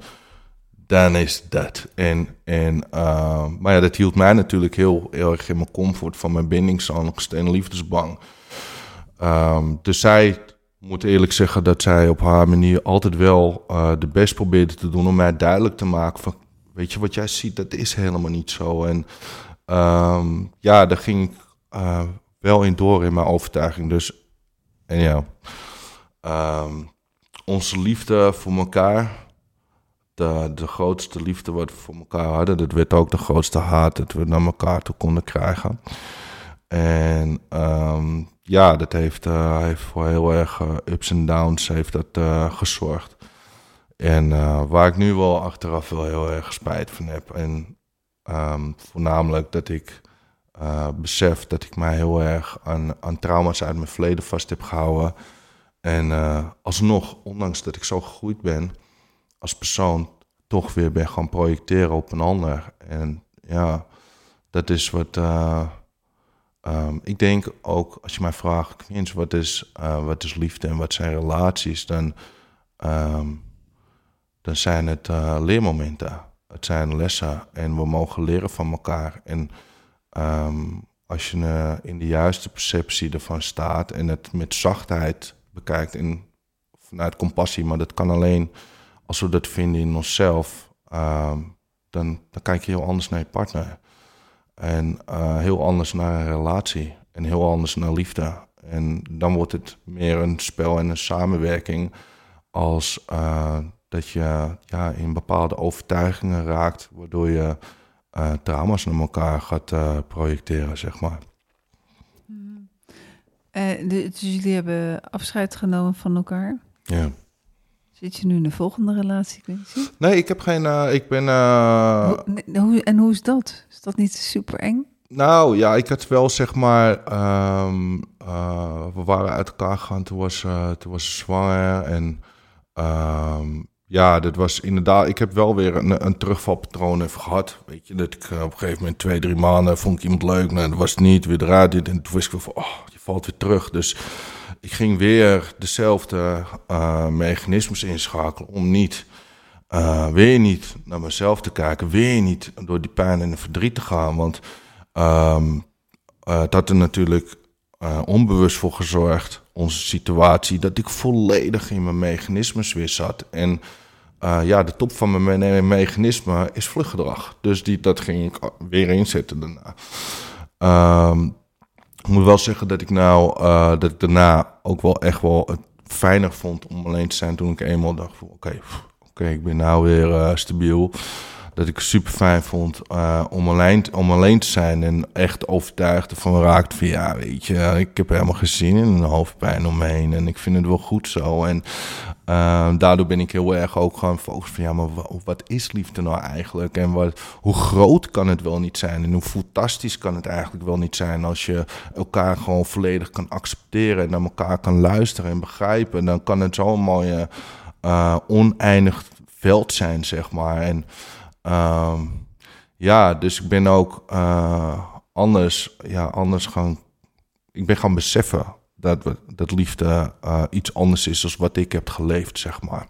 dan is dat. En, en, uh, maar ja, dat hield mij natuurlijk heel, erg in mijn comfort van mijn bindingsangst en liefdesbang. Um, dus zij moet eerlijk zeggen dat zij op haar manier altijd wel de best probeerde te doen om mij duidelijk te maken van, weet je wat jij ziet, dat is helemaal niet zo. En um, ja, daar ging uh, wel in door in mijn overtuiging. Dus, en ja, um, onze liefde voor elkaar, de, de grootste liefde wat we voor elkaar hadden, dat werd ook de grootste haat dat we naar elkaar toe konden krijgen. En ehm, ja, dat heeft, uh, heeft voor heel erg uh, ups en downs heeft dat, gezorgd. En waar ik nu wel achteraf wel heel erg spijt van heb. En um, voornamelijk dat ik besef dat ik mij heel erg aan, aan trauma's uit mijn verleden vast heb gehouden. En alsnog, ondanks dat ik zo gegroeid ben als persoon, toch weer ben gaan projecteren op een ander. En ja, dat is wat. Uh, um, ik denk ook, als je mij vraagt, Queens, wat is, uh, wat is liefde en wat zijn relaties, dan, um, dan zijn het uh, leermomenten. Het zijn lessen en we mogen leren van elkaar. En um, als je in de juiste perceptie ervan staat en het met zachtheid bekijkt en vanuit compassie, maar dat kan alleen als we dat vinden in onszelf, dan, dan kijk je heel anders naar je partner. En uh, heel anders naar een relatie. En heel anders naar liefde. En dan wordt het meer een spel en een samenwerking. Als uh, dat je ja, in bepaalde overtuigingen raakt. Waardoor je uh, trauma's naar elkaar gaat projecteren, zeg maar. Mm. dus jullie hebben afscheid genomen van elkaar? Ja. Zit je nu in de volgende relatie? Nee, ik heb geen. Uh, ik ben. Uh... Hoe, hoe, en hoe is dat? Is dat niet super eng? Nou ja, ik had wel zeg maar. Um, uh, we waren uit elkaar gegaan. Toen was, toen was ze zwanger. En um, ja, dat was inderdaad. Ik heb wel weer een, een terugvalpatroon even gehad. Weet je, dat ik op een gegeven moment twee, drie maanden vond ik iemand leuk. Nou, dat was het niet. Weer eruit. En toen wist ik wel van. Oh, je valt weer terug. Dus ik ging weer dezelfde uh, mechanismes inschakelen om niet, uh, weer niet naar mezelf te kijken, weer niet door die pijn en de verdriet te gaan. Want um, uh, het had er natuurlijk onbewust voor gezorgd, onze situatie, dat ik volledig in mijn mechanismes weer zat. En ja, de top van mijn mechanisme is vluchtgedrag. Dus die, dat ging ik weer inzetten daarna. Um, ik moet wel zeggen dat ik nou uh, dat ik daarna ook wel echt wel het fijner vond om alleen te zijn toen ik eenmaal dacht oké, oké, ik ben nou weer uh, stabiel dat ik super fijn vond uh, om, alleen, om alleen te zijn. En echt overtuigd ervan raakt van ja, weet je, ik heb helemaal geen zin in een hoofdpijn omheen. En ik vind het wel goed zo. En uh, daardoor ben ik heel erg ook gewoon gefocust van ja, maar wat is liefde nou eigenlijk? En wat, hoe groot kan het wel niet zijn? En hoe fantastisch kan het eigenlijk wel niet zijn als je elkaar gewoon volledig kan accepteren en naar elkaar kan luisteren en begrijpen. Dan kan het zo'n mooie uh, oneindig veld zijn, zeg maar. En Um, ja, dus ik ben ook uh, anders, ja, anders gaan. Ik ben gaan beseffen dat, we, dat liefde uh, iets anders is dan wat ik heb geleefd, zeg maar.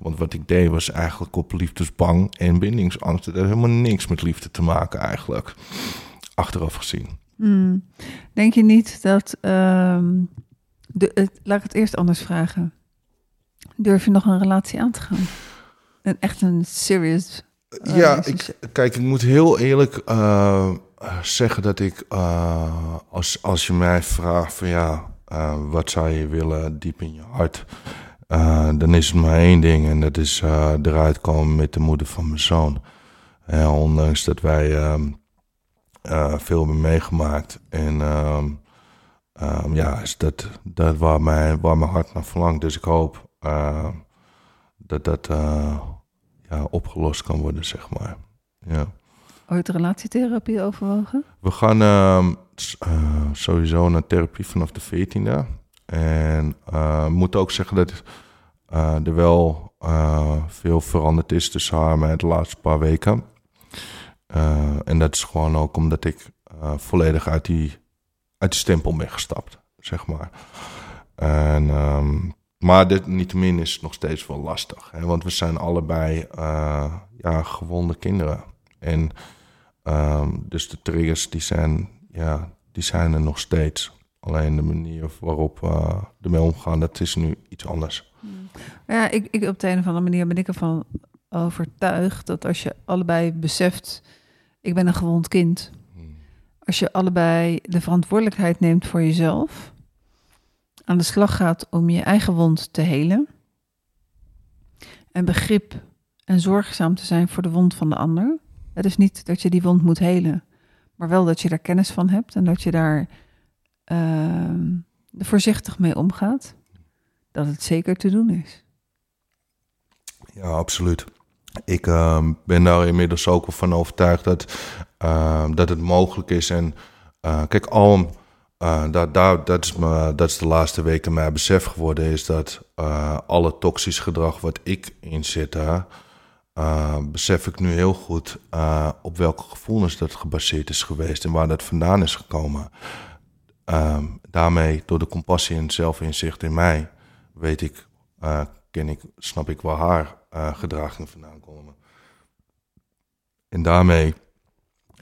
Want wat ik deed was eigenlijk op liefdesbang en bindingsangst. Dat heeft helemaal niks met liefde te maken, eigenlijk. Achteraf gezien. Mm. Denk je niet dat. Um, de, laat ik het eerst anders vragen. Durf je nog een relatie aan te gaan? Een echt een serious ja, ik, kijk, ik moet heel eerlijk uh, zeggen dat ik, uh, als, als je mij vraagt van ja, wat zou je willen diep in je hart, dan is het maar één ding en dat is eruit komen met de moeder van mijn zoon. ondanks dat wij ehm, veel hebben meegemaakt en um, um, ja, is dat, dat waar, mijn, waar mijn hart naar verlangt. Dus ik hoop dat dat ja, opgelost kan worden, zeg maar. Ja. Ooit relatietherapie overwogen? We gaan uh, sowieso naar therapie vanaf de 14e. En uh, moet ook zeggen dat er wel veel veranderd is tussen haar en mij de laatste paar weken. en dat is gewoon ook omdat ik volledig uit die, uit die stempel ben gestapt, zeg maar. En um, maar dit niettemin is het nog steeds wel lastig. Hè? Want we zijn allebei uh, ja, gewonde kinderen. En um, dus de triggers die zijn, ja, die zijn er nog steeds. Alleen de manier waarop we uh, ermee omgaan, dat is nu iets anders. Hmm. Ja, ik, ik, op de een of andere manier ben ik ervan overtuigd dat als je allebei beseft, ik ben een gewond kind. Hmm. Als je allebei de verantwoordelijkheid neemt voor jezelf aan de slag gaat om je eigen wond te helen. En begrip en zorgzaam te zijn voor de wond van de ander. Het is niet dat je die wond moet helen, Maar wel dat je daar kennis van hebt en dat je daar uh, voorzichtig mee omgaat. Dat het zeker te doen is. Ja, absoluut. Ik uh, ben daar inmiddels ook van overtuigd dat, uh, dat het mogelijk is. En uh, kijk, al, dat, dat, dat, is me, dat is de laatste weken mijn besef geworden, is dat alle toxisch gedrag wat ik inzet, besef ik nu heel goed op welke gevoelens dat gebaseerd is geweest en waar dat vandaan is gekomen. Ehm, daarmee, door de compassie en zelfinzicht in mij, weet ik, ken ik, snap ik waar haar uh, gedragingen vandaan komen. En daarmee,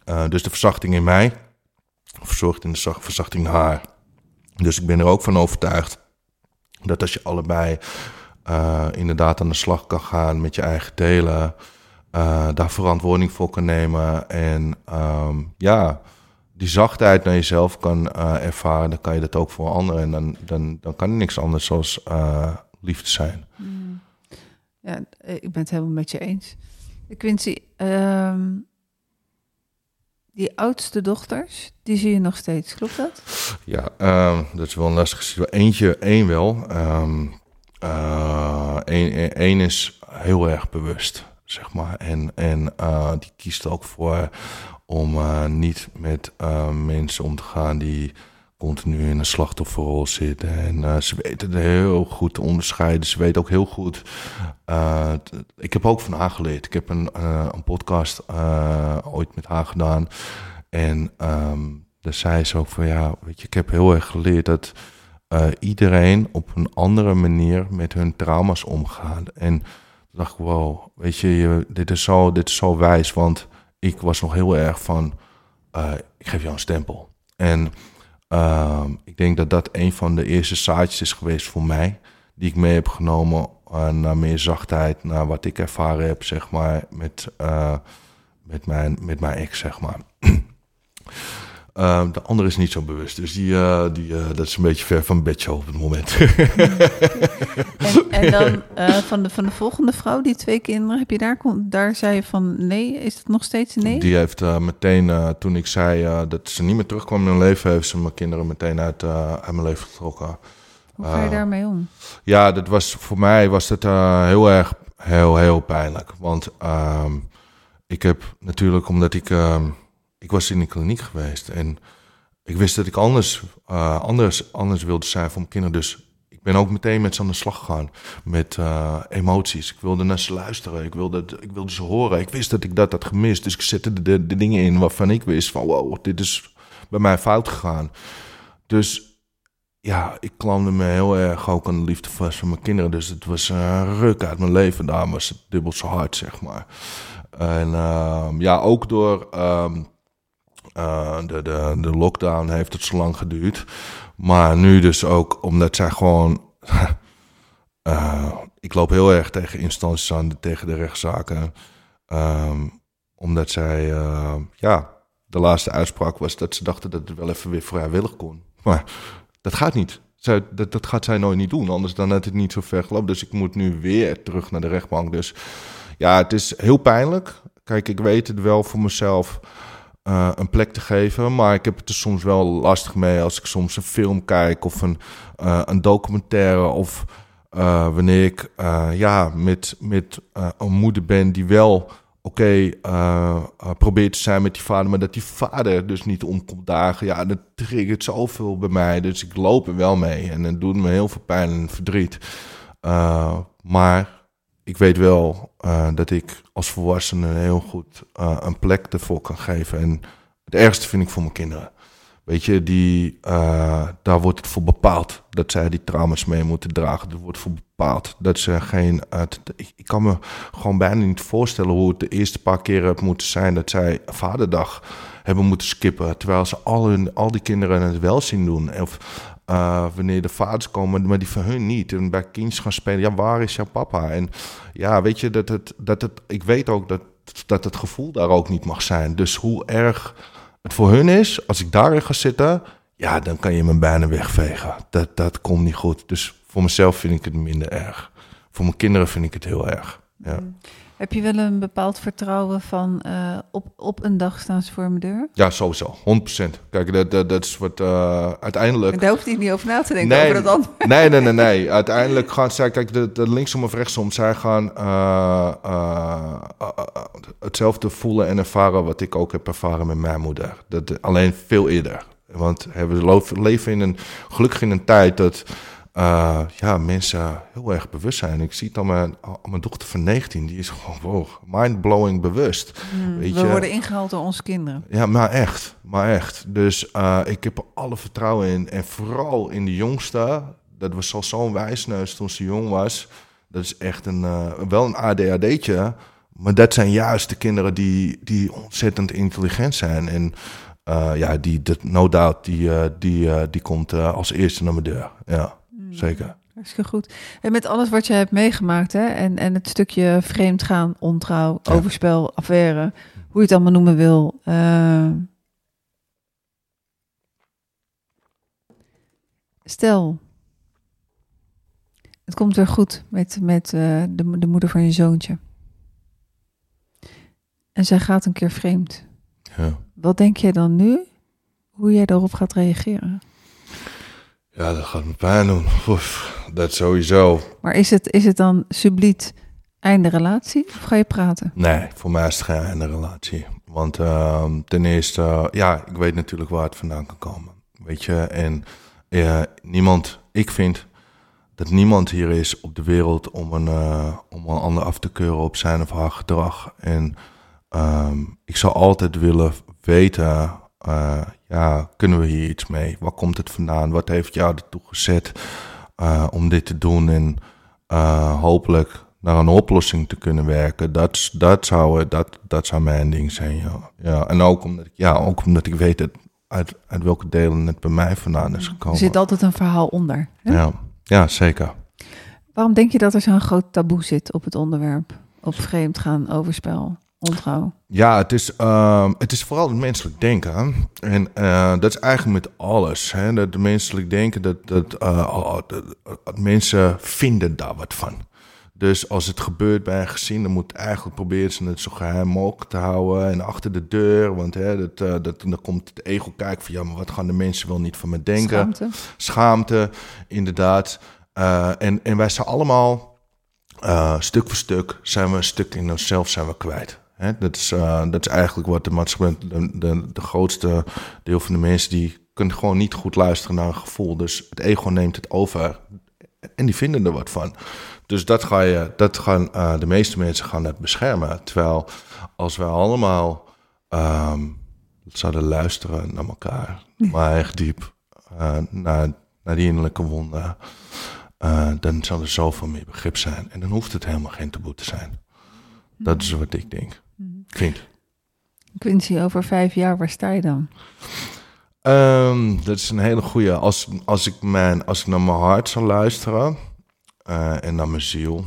uh, dus de verzachting in mij, verzorgt in de verzachting haar. Dus ik ben er ook van overtuigd dat als je allebei uh, inderdaad aan de slag kan gaan met je eigen delen, daar verantwoording voor kan nemen en um, ja, die zachtheid naar jezelf kan ervaren, dan kan je dat ook voor anderen. En dan, dan, dan kan er niks anders zoals liefde zijn. Mm. Ja, eh, ik ben het helemaal met je eens. Quincy, um, die oudste dochters, die zie je nog steeds, klopt dat? Ja, um, dat is wel een lastig Eentje, één wel. Um, Eén is heel erg bewust, zeg maar. En, en uh, die kiest ook voor om uh, niet met mensen om te gaan die continu in een slachtofferrol zitten. En uh, ze weten het heel goed te onderscheiden. Ze weten ook heel goed. Uh, ik heb ook van haar geleerd. Ik heb een, uh, een podcast ooit met haar gedaan. En um, daar zei ze ook van ja, weet je, ik heb heel erg geleerd dat iedereen op een andere manier met hun trauma's omgaat. En toen dacht ik, wow, weet je, je, dit, is zo, dit is zo wijs. Want ik was nog heel erg van, ik geef jou een stempel. En uh, ik denk dat dat een van de eerste zaadjes is geweest voor mij. Die ik mee heb genomen uh, naar meer zachtheid. Naar wat ik ervaren heb, zeg maar, met, uh, met, mijn, met mijn ex, zeg maar. Uh, de andere is niet zo bewust. Dus die, uh, die, uh, dat is een beetje ver van bedje op het moment. en, en, dan van, de, van de volgende vrouw, die twee kinderen, heb je daar, daar zei je van nee? Is het nog steeds nee? Die heeft meteen, toen ik zei dat ze niet meer terugkwam in mijn leven, heeft ze mijn kinderen meteen uit, uit mijn leven getrokken. Hoe ga je daarmee om? Ja, dat was, voor mij was het heel erg, heel, heel pijnlijk. Want ehm, ik heb natuurlijk, omdat ik ehm, ik was in de kliniek geweest en ik wist dat ik anders, uh, anders, anders wilde zijn voor mijn kinderen. Dus ik ben ook meteen met ze aan de slag gegaan met uh, emoties. Ik wilde naar ze luisteren, ik wilde, ik wilde ze horen. Ik wist dat ik dat had gemist, dus ik zette de, de, dingen in waarvan ik wist van wow, dit is bij mij fout gegaan. Dus ja, ik klamde me heel erg ook aan de liefde vast van mijn kinderen. Dus het was een ruk uit mijn leven. Daar was het dubbel zo hard, zeg maar. En uh, ja, ook door... Um, uh, de, de, de lockdown heeft het zo lang geduurd. Maar nu dus ook omdat zij gewoon. uh, ik loop heel erg tegen instanties aan, tegen de rechtszaken. Um, omdat zij, uh, ja, de laatste uitspraak was dat ze dachten dat het wel even weer vrijwillig kon. Maar dat gaat niet. Zij, dat, dat gaat zij nooit niet doen, anders dan had het niet zo ver gelopen. Dus ik moet nu weer terug naar de rechtbank. Dus ja, het is heel pijnlijk. Kijk, ik weet het wel voor mezelf uh, een plek te geven. Maar ik heb het er soms wel lastig mee als ik soms een film kijk of een, uh, een documentaire. Of uh, wanneer ik ja, met, met een moeder ben die wel oké probeert te zijn met die vader. Maar dat die vader dus niet omkomt dagen. Ja, dat triggert zoveel bij mij. Dus ik loop er wel mee. En het doet me heel veel pijn en verdriet. maar ik weet wel uh, dat ik als volwassene heel goed uh, een plek ervoor kan geven. En het ergste vind ik voor mijn kinderen. Weet je, die, uh, daar wordt het voor bepaald dat zij die trauma's mee moeten dragen. Er wordt voor bepaald dat ze geen. ik, kan me gewoon bijna niet voorstellen hoe het de eerste paar keren moeten zijn dat zij vaderdag hebben moeten skippen. Terwijl ze al, hun, al die kinderen het wel zien doen. Of uh, wanneer de vaders komen, maar die van hun niet. En bij kindjes gaan spelen, ja, waar is jouw papa? En ja, weet je, dat het, dat het, ik weet ook dat, dat het gevoel daar ook niet mag zijn. Dus hoe erg het voor hun is, als ik daarin ga zitten, ja, dan kan je me bijna wegvegen. Dat, dat komt niet goed. Dus voor mezelf vind ik het minder erg. Voor mijn kinderen vind ik het heel erg. Ja. Mm. Heb je wel een bepaald vertrouwen van uh, op, op een dag staan ze voor mijn deur? Ja, sowieso. 100%. Kijk, dat, dat, dat is wat uh, uiteindelijk... En daar hoeft hij niet over na te denken, nee, over dat. Nee, nee, nee, nee. Uiteindelijk gaan zij, kijk, de, de linksom of rechtsom, zij gaan uh, hetzelfde voelen en ervaren wat ik ook heb ervaren met mijn moeder. Dat, alleen veel eerder. Want we leven in een, gelukkig in een tijd dat uh, ja, mensen heel erg bewust zijn. Ik zie het aan mijn, mijn dochter van 19, die is gewoon wow, mind-blowing bewust. Hmm, weet we je? worden ingehaald door onze kinderen. Ja, maar echt, maar echt. Dus uh, ik heb er alle vertrouwen in. En vooral in de jongste, dat was al zo'n wijsneus toen ze jong was. Dat is echt een, uh, wel een ADHD'tje. Maar dat zijn juist de kinderen die, die ontzettend intelligent zijn. En ja, die, dat, no doubt, die, die, die komt als eerste naar mijn deur. Ja. Mm. Zeker. Hartstikke goed. En met alles wat je hebt meegemaakt, hè, en, en het stukje vreemdgaan, ontrouw, overspel, affaire, hoe je het allemaal noemen wil. Uh, stel, het komt weer goed met, met uh, de, de moeder van je zoontje. En zij gaat een keer vreemd. Ja. Wat denk jij dan nu, hoe jij daarop gaat reageren? Ja, dat gaat me pijn doen. Dat sowieso. Maar is het, is het dan subliet einde relatie of ga je praten? Nee, voor mij is het geen einde relatie. Want uh, ten eerste, ja, ik weet natuurlijk waar het vandaan kan komen. Weet je, en uh, niemand, ik vind dat niemand hier is op de wereld om een, uh, om een ander af te keuren op zijn of haar gedrag. En um, ik zou altijd willen weten uh, ja, kunnen we hier iets mee? Waar komt het vandaan? Wat heeft jou ertoe gezet uh, om dit te doen? En uh, hopelijk naar een oplossing te kunnen werken. Dat, dat, zou, dat, dat zou mijn ding zijn, ja. ja. En ook omdat, ik, ja, ook omdat ik weet dat uit, uit welke delen het bij mij vandaan is gekomen. Er zit altijd een verhaal onder. Hè? Ja. ja, zeker. Waarom denk je dat er zo'n groot taboe zit op het onderwerp? Op vreemd gaan, overspel? Ontrouw? Ja, het is, uh, het is vooral het menselijk denken. En uh, dat is eigenlijk met alles. Hè? Dat menselijk denken, dat, dat, uh, dat, mensen vinden daar wat van. Dus als het gebeurt bij een gezin, dan moet eigenlijk proberen ze het zo geheim mogelijk te houden. En achter de deur, want hè, dat, uh, dat, dan komt het ego kijken van... ja, maar wat gaan de mensen wel niet van me denken? Schaamte. Schaamte, inderdaad. en, en wij zijn allemaal, stuk voor stuk, zijn we een stuk in onszelf zijn we kwijt dat, is, uh, dat is eigenlijk wat de maatschappij, de, de, de, grootste deel van de mensen, die kunnen gewoon niet goed luisteren naar een gevoel. Dus het ego neemt het over en die vinden er wat van. Dus dat, ga je, dat gaan uh, de meeste mensen gaan het beschermen. Terwijl als wij allemaal um, zouden luisteren naar elkaar, maar echt diep uh, naar, naar die innerlijke wonden, dan zou er zoveel meer begrip zijn. En dan hoeft het helemaal geen taboe te zijn. Dat is wat ik denk. Vind. Quincy, over vijf jaar, waar sta je dan? Um, dat is een hele goede. Als, als, ik mijn, als ik naar mijn hart zou luisteren uh, en naar mijn ziel,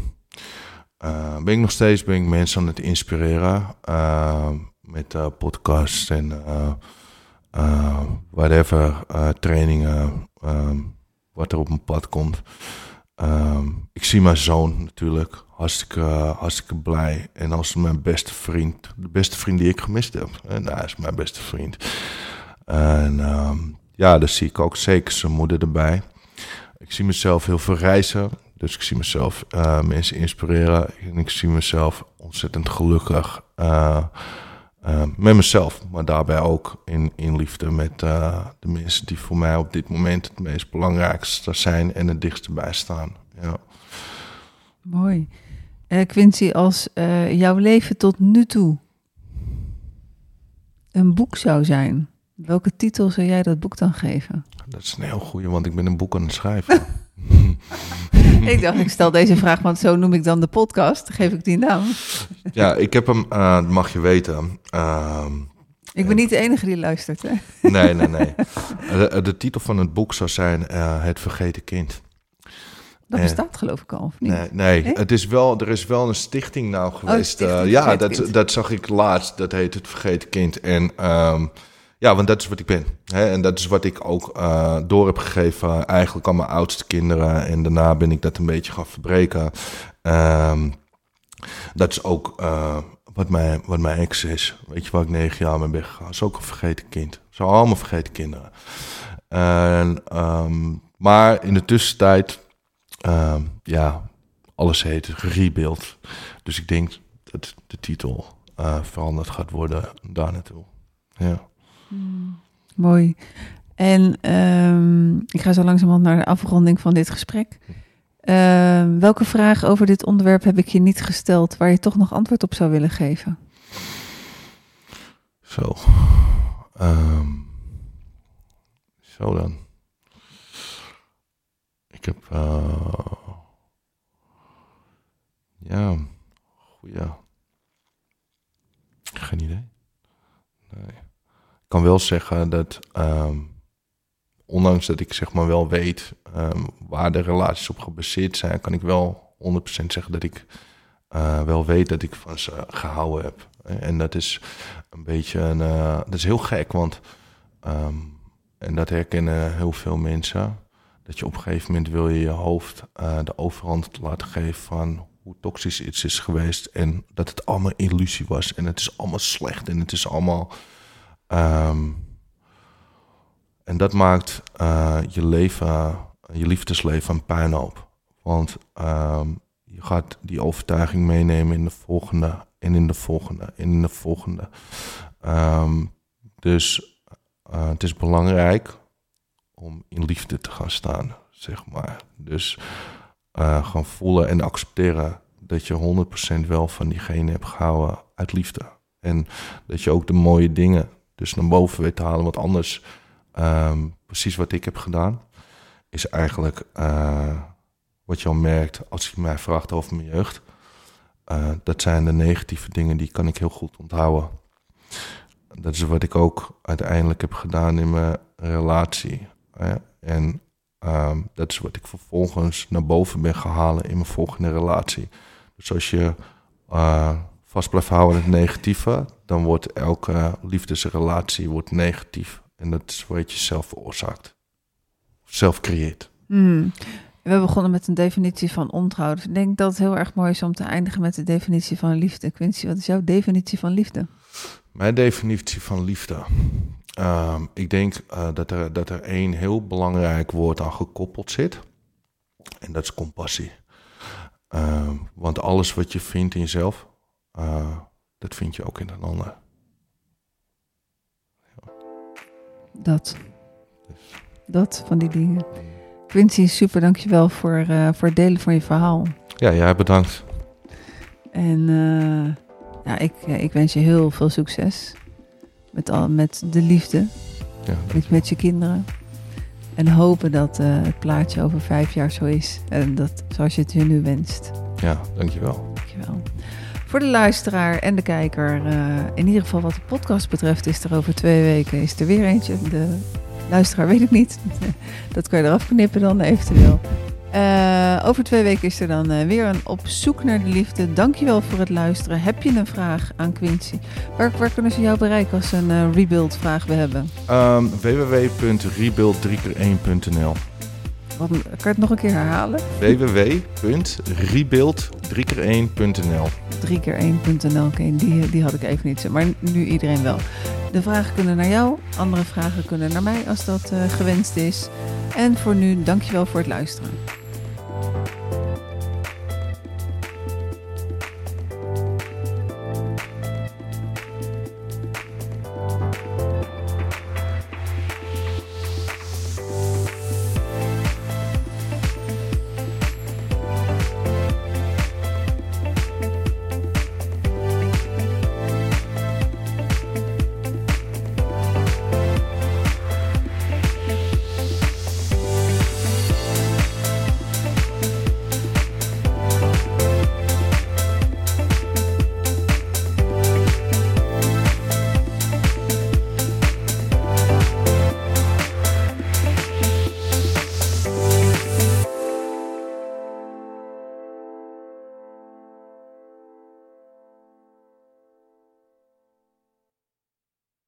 uh, ben ik nog steeds ben ik mensen aan het inspireren uh, met podcasts en whatever, trainingen, wat er op mijn pad komt. Um, ik zie mijn zoon natuurlijk hartstikke, hartstikke blij. En als mijn beste vriend, de beste vriend die ik gemist heb. En hij is mijn beste vriend. En um, ja, daar zie ik ook zeker zijn moeder erbij. Ik zie mezelf heel veel reizen. Dus ik zie mezelf uh, mensen inspireren. En ik zie mezelf ontzettend gelukkig uh, met mezelf. Maar daarbij ook in, in liefde met de mensen die voor mij op dit moment het meest belangrijkste zijn en het dichtst bij staan. Ja. Mooi. Uh, Quincy, als uh, jouw leven tot nu toe een boek zou zijn, welke titel zou jij dat boek dan geven? Dat is een heel goede, want ik ben een boek aan het schrijven. ik dacht, ik stel deze vraag, want zo noem ik dan de podcast. geef ik die naam. ja, ik heb hem, uh, mag je weten. Uh, ik ben niet de enige die luistert. Hè? Nee, nee, nee. De, de, titel van het boek zou zijn Het Vergeten Kind. Dat bestaat geloof ik al, of niet? Nee, nee, Het is wel, er is wel een stichting nou oh, geweest. Oh, ja, dat, dat zag ik laatst. Dat heet Het Vergeten Kind. En um, ja, want dat is wat ik ben. Hè? En dat is wat ik ook uh, door heb gegeven eigenlijk aan mijn oudste kinderen. En daarna ben ik dat een beetje gaan verbreken. Um, Dat is ook uh, wat, mijn, wat mijn ex is. Weet je waar ik negen jaar mee ben gegaan? is ook een vergeten kind. Zo allemaal vergeten kinderen. En, um, maar in de tussentijd, um, ja, alles heet rebuild. Dus ik denk dat de titel uh, veranderd gaat worden daar naartoe. Ja. Hmm, mooi. En um, ik ga zo langzamerhand naar de afronding van dit gesprek. Uh, welke vraag over dit onderwerp heb ik je niet gesteld waar je toch nog antwoord op zou willen geven? Zo. Um, zo dan. Ik heb. Uh, ja. Goeie. Geen idee. Nee. Ik kan wel zeggen dat. Um, ondanks dat ik zeg maar wel weet um, waar de relaties op gebaseerd zijn, kan ik wel 100% zeggen dat ik uh, wel weet dat ik van ze gehouden heb. En dat is een beetje een, uh, dat is heel gek, want um, en dat herkennen heel veel mensen. Dat je op een gegeven moment wil je je hoofd uh, de overhand laten geven van hoe toxisch iets is geweest. En dat het allemaal illusie was. En het is allemaal slecht. En het is allemaal. Um, en dat maakt uh, je leven, je liefdesleven een puinhoop. Want um, je gaat die overtuiging meenemen in de volgende. En in de volgende. En in de volgende. Um, dus uh, het is belangrijk om in liefde te gaan staan, zeg maar. Dus uh, gaan voelen en accepteren dat je 100% wel van diegene hebt gehouden uit liefde. En dat je ook de mooie dingen dus naar boven weet te halen. Want anders, um, precies wat ik heb gedaan, is eigenlijk uh, wat je al merkt als je mij vraagt over mijn jeugd. Uh, dat zijn de negatieve dingen die kan ik heel goed onthouden. Dat is wat ik ook uiteindelijk heb gedaan in mijn relatie. Hè? En um, dat is wat ik vervolgens naar boven ben gehaald in mijn volgende relatie. Dus als je uh, vast blijft houden in het negatieve, dan wordt elke liefdesrelatie wordt negatief. En dat is wat je zelf veroorzaakt. Zelf creëert. Hmm. We begonnen met een definitie van ontrouw. Dus ik denk dat het heel erg mooi is om te eindigen met de definitie van liefde. Quincy, wat is jouw definitie van liefde? Mijn definitie van liefde. Um, ik denk uh, dat, er, dat er één heel belangrijk woord aan gekoppeld zit. En dat is compassie. Um, want alles wat je vindt in jezelf, uh, dat vind je ook in een ander. Ja. Dat. Dus. Dat van die dingen. Quincy, super dankjewel voor, uh, voor het delen van je verhaal. Ja, jij bedankt. En ja, ik, ik wens je heel veel succes met, al, met de liefde, ja, met, met je kinderen. En hopen dat uh, het plaatje over vijf jaar zo is. En dat zoals je het je nu wenst. Ja, dankjewel. Dankjewel. Voor de luisteraar en de kijker, uh, in ieder geval wat de podcast betreft, is er over twee weken is er weer eentje. De luisteraar weet ik niet. Dat kan je eraf knippen dan eventueel. Uh, over twee weken is er dan uh, weer een Op zoek naar de liefde. Dankjewel voor het luisteren. Heb je een vraag aan Quincy? Waar, waar kunnen ze jou bereiken als ze een uh, rebuild vraag we hebben? Um, www.rebuild3x1.nl Wat, Kan je het nog een keer herhalen? www.rebuild3x1.nl 3x1.nl, oké, die, die had ik even niet. Maar nu iedereen wel. De vragen kunnen naar jou, andere vragen kunnen naar mij als dat gewenst is. En voor nu, dankjewel voor het luisteren.